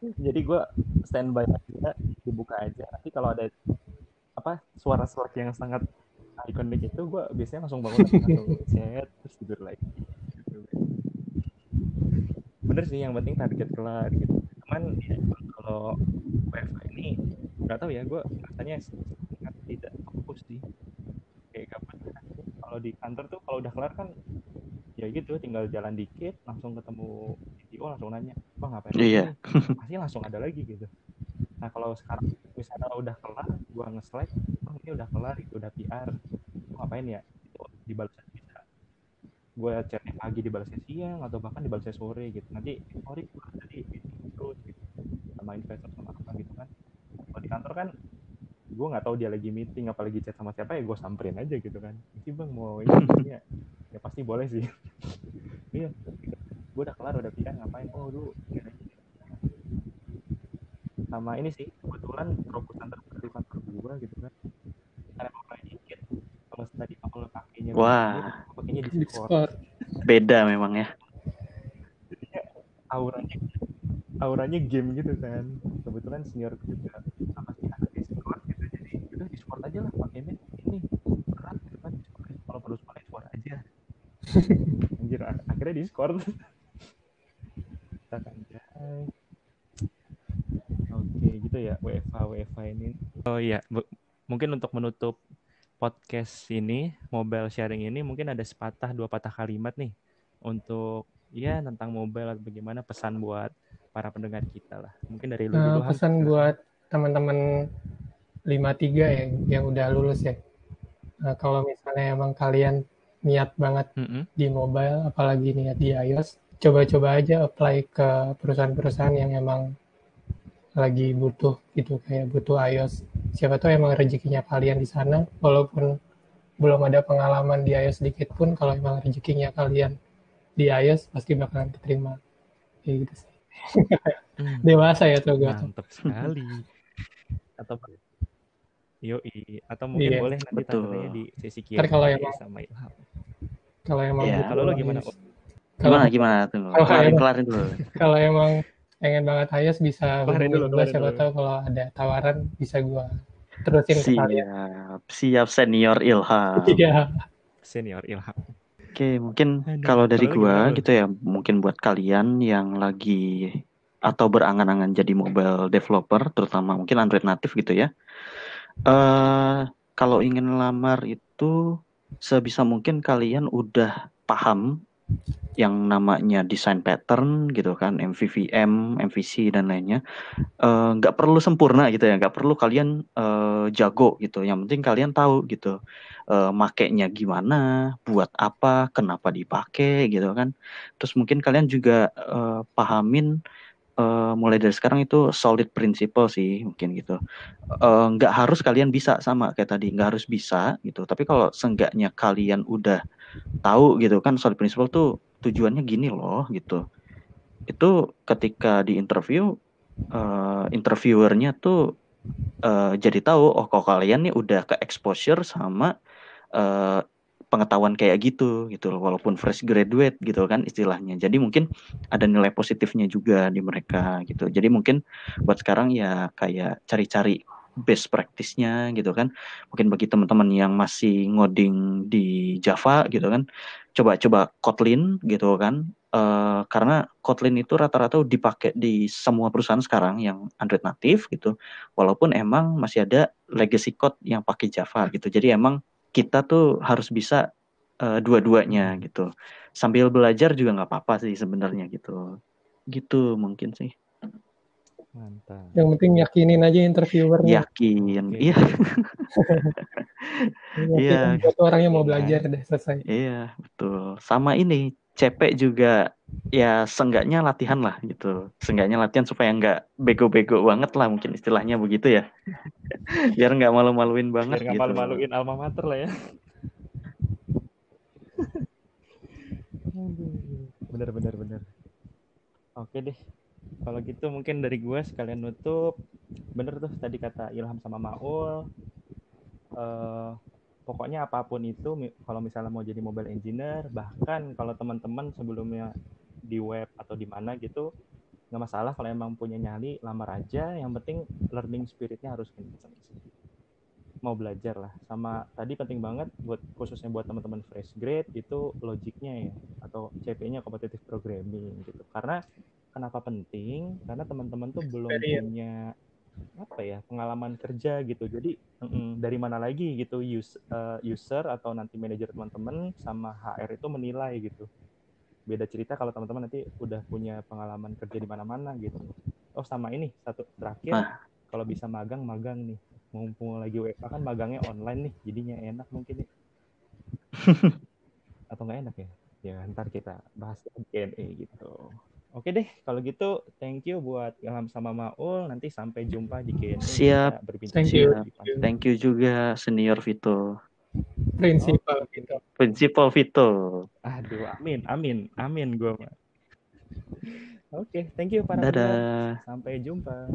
Speaker 2: Jadi gue standby aja, dibuka aja. Nanti kalau ada apa suara Slack yang sangat ikonik itu, gue biasanya langsung bangun langsung chat terus tidur lagi. Gitu. Bener sih yang penting target kelar gitu. Cuman ya, kalau WFH ini nggak tahu ya, gue rasanya sangat tidak fokus sih. Kayak gabut. Kalau di kantor tuh kalau udah kelar kan ya gitu tinggal jalan dikit langsung ketemu CTO langsung nanya bang ngapain?
Speaker 4: Iya.
Speaker 2: nih?" pasti langsung ada lagi gitu. Nah kalau sekarang misalnya udah kelar gua nge-slack bang ini udah kelar itu udah PR Gua ngapain ya? Itu dibalasnya bisa. Gua chatnya pagi dibalasnya siang atau bahkan dibalasnya sore gitu. Nanti sorry gua tadi terus gitu sama investor sama apa gitu kan. Kalau di kantor kan gue nggak tahu dia lagi meeting apalagi chat sama siapa ya gue samperin aja gitu kan. Sih bang mau ini ini ya ya pasti boleh sih. Iya. Gue udah kelar udah PR ngapain? Oh lu ini aja. sama ini sih kebetulan proposal terbaru kantor gue gitu kan. Karena mulai dikit. Kalau tadi kalau pakainya
Speaker 4: Wah.
Speaker 2: pakainya
Speaker 1: di
Speaker 2: Discord
Speaker 4: Beda memang ya.
Speaker 2: jadinya auranya auranya game gitu kan. Kebetulan senior juga sama si anak Discord gitu jadi udah Discord aja lah pakainya ini berat gitu kan Discord aja. kalau perlu sekolah Discord aja akhirnya Discord tak anjay oke gitu ya WFH WFH ini oh iya mungkin untuk menutup podcast ini mobile sharing ini mungkin ada sepatah dua patah kalimat nih untuk ya tentang mobile atau bagaimana pesan buat para pendengar kita lah mungkin dari lu
Speaker 1: Eh,
Speaker 2: dulu Ham.
Speaker 1: pesan buat teman-teman 53 ya yang udah lulus ya. Nah, kalau misalnya emang kalian niat banget
Speaker 2: Mm-mm.
Speaker 1: di mobile, apalagi niat di iOS, coba-coba aja apply ke perusahaan-perusahaan yang emang lagi butuh gitu kayak butuh iOS. Siapa tahu emang rezekinya kalian di sana, walaupun belum ada pengalaman di iOS sedikit pun, kalau emang rezekinya kalian di iOS pasti bakalan keterima. Kayak gitu sih.
Speaker 2: Hmm,
Speaker 1: Dewasa ya tuh gue tuh.
Speaker 2: mantep sekali atau Yoi, atau mungkin
Speaker 1: Iya,
Speaker 2: boleh nanti
Speaker 4: betul.
Speaker 2: tanya di sesi Q&A
Speaker 1: kalau emang-
Speaker 2: sama Ilham.
Speaker 1: Kalau emang butuh
Speaker 2: Kalau lo gimana?
Speaker 1: Kalau
Speaker 4: Gimana gimana tuh?
Speaker 1: Kalau
Speaker 4: Kelarin
Speaker 1: emang-
Speaker 4: kelarin dulu.
Speaker 1: kalau emang pengen banget iOS bisa
Speaker 2: Kelarin dulu,
Speaker 1: gua
Speaker 2: kelarin
Speaker 1: siapa tahu kalau ada tawaran bisa gua terusin ke kalian.
Speaker 4: Siap, siap senior Ilham.
Speaker 1: Iya.
Speaker 2: Senior Ilham.
Speaker 4: Oke, mungkin
Speaker 2: Aduh,
Speaker 4: kalau dari
Speaker 2: kalau lu
Speaker 4: gua
Speaker 2: gimana
Speaker 4: gitu ya, mungkin buat kalian yang lagi atau berangan-angan jadi mobile developer, terutama mungkin Android native gitu ya. Eh, kalau ingin lamar itu sebisa mungkin kalian udah paham yang namanya design pattern gitu kan, MVVM, MVC dan lainnya eh, nggak perlu sempurna gitu ya, nggak perlu kalian eh, jago gitu. Yang penting kalian tahu gitu eh, makainya gimana, buat apa, kenapa dipakai gitu kan. Terus mungkin kalian juga eh, pahamin eh, mulai dari sekarang itu solid principle sih mungkin gitu. Eh, nggak harus kalian bisa sama kayak tadi, nggak harus bisa gitu. Tapi kalau seenggaknya kalian udah tahu gitu kan solid principle tuh tujuannya gini loh gitu. Itu ketika di interview eh, interviewernya tuh eh, jadi tahu oh kok kalian nih udah ke exposure sama pengetahuan kayak gitu gitu walaupun fresh graduate gitu kan istilahnya. Jadi mungkin ada nilai positifnya juga di mereka gitu. Jadi mungkin buat sekarang ya kayak cari-cari best practice-nya gitu kan. Mungkin bagi teman-teman yang masih ngoding di Java gitu kan, coba-coba Kotlin gitu kan. Eh, karena Kotlin itu rata-rata dipakai di semua perusahaan sekarang yang Android native gitu. Walaupun emang masih ada legacy code yang pakai Java gitu. Jadi emang kita tuh harus bisa eh, dua-duanya gitu. Sambil belajar juga nggak apa-apa sih sebenarnya gitu. Gitu mungkin sih.
Speaker 2: Mantap.
Speaker 1: Yang penting yakinin aja interviewernya.
Speaker 4: Yakin. Iya.
Speaker 1: Yakin
Speaker 4: Iya.
Speaker 1: buat orangnya mau belajar deh selesai.
Speaker 4: Iya, betul. Sama ini, CP juga ya seenggaknya latihan lah gitu. Seenggaknya latihan supaya nggak bego-bego banget lah mungkin istilahnya begitu ya. Biar nggak malu-maluin
Speaker 2: Biar
Speaker 4: banget
Speaker 2: nggak
Speaker 4: gitu.
Speaker 2: malu-maluin alma mater lah ya. Bener bener bener. Oke deh. Kalau gitu mungkin dari gue sekalian nutup. Bener tuh tadi kata Ilham sama Maul. Eh, pokoknya apa pun itu, kalau misalnya mau jadi mobile engineer, bahkan kalau teman-teman sebelumnya di web atau di mana gitu, nggak masalah kalau emang punya nyali, lamar aja. Yang penting learning spiritnya harus kenceng mau belajar lah. Sama tadi penting banget buat khususnya buat teman-teman fresh grade itu logiknya ya atau CP-nya competitive programming gitu. Karena kenapa penting? Karena teman-teman tuh belum punya apa ya pengalaman kerja gitu. Jadi mm, dari mana lagi gitu use, eh, user atau nanti manajer teman-teman sama HR itu menilai gitu. Beda cerita kalau teman-teman nanti udah punya pengalaman kerja di mana-mana gitu. Oh sama ini satu terakhir
Speaker 4: Nah.
Speaker 2: kalau bisa magang magang nih. Mumpung lagi WFA kan magangnya online nih jadinya enak mungkin ya atau nggak enak ya? Ya ntar kita bahas di Q&A gitu oke deh kalau gitu thank you buat Ilham sama Maul nanti sampai jumpa di Q&A
Speaker 4: Siap.
Speaker 1: Thank you.
Speaker 4: Thank you juga senior Vito.
Speaker 1: Prinsipal gitu.
Speaker 4: Principal Vito.
Speaker 2: aduh amin amin amin gue oke thank you para.
Speaker 4: Dadah.
Speaker 2: sampai jumpa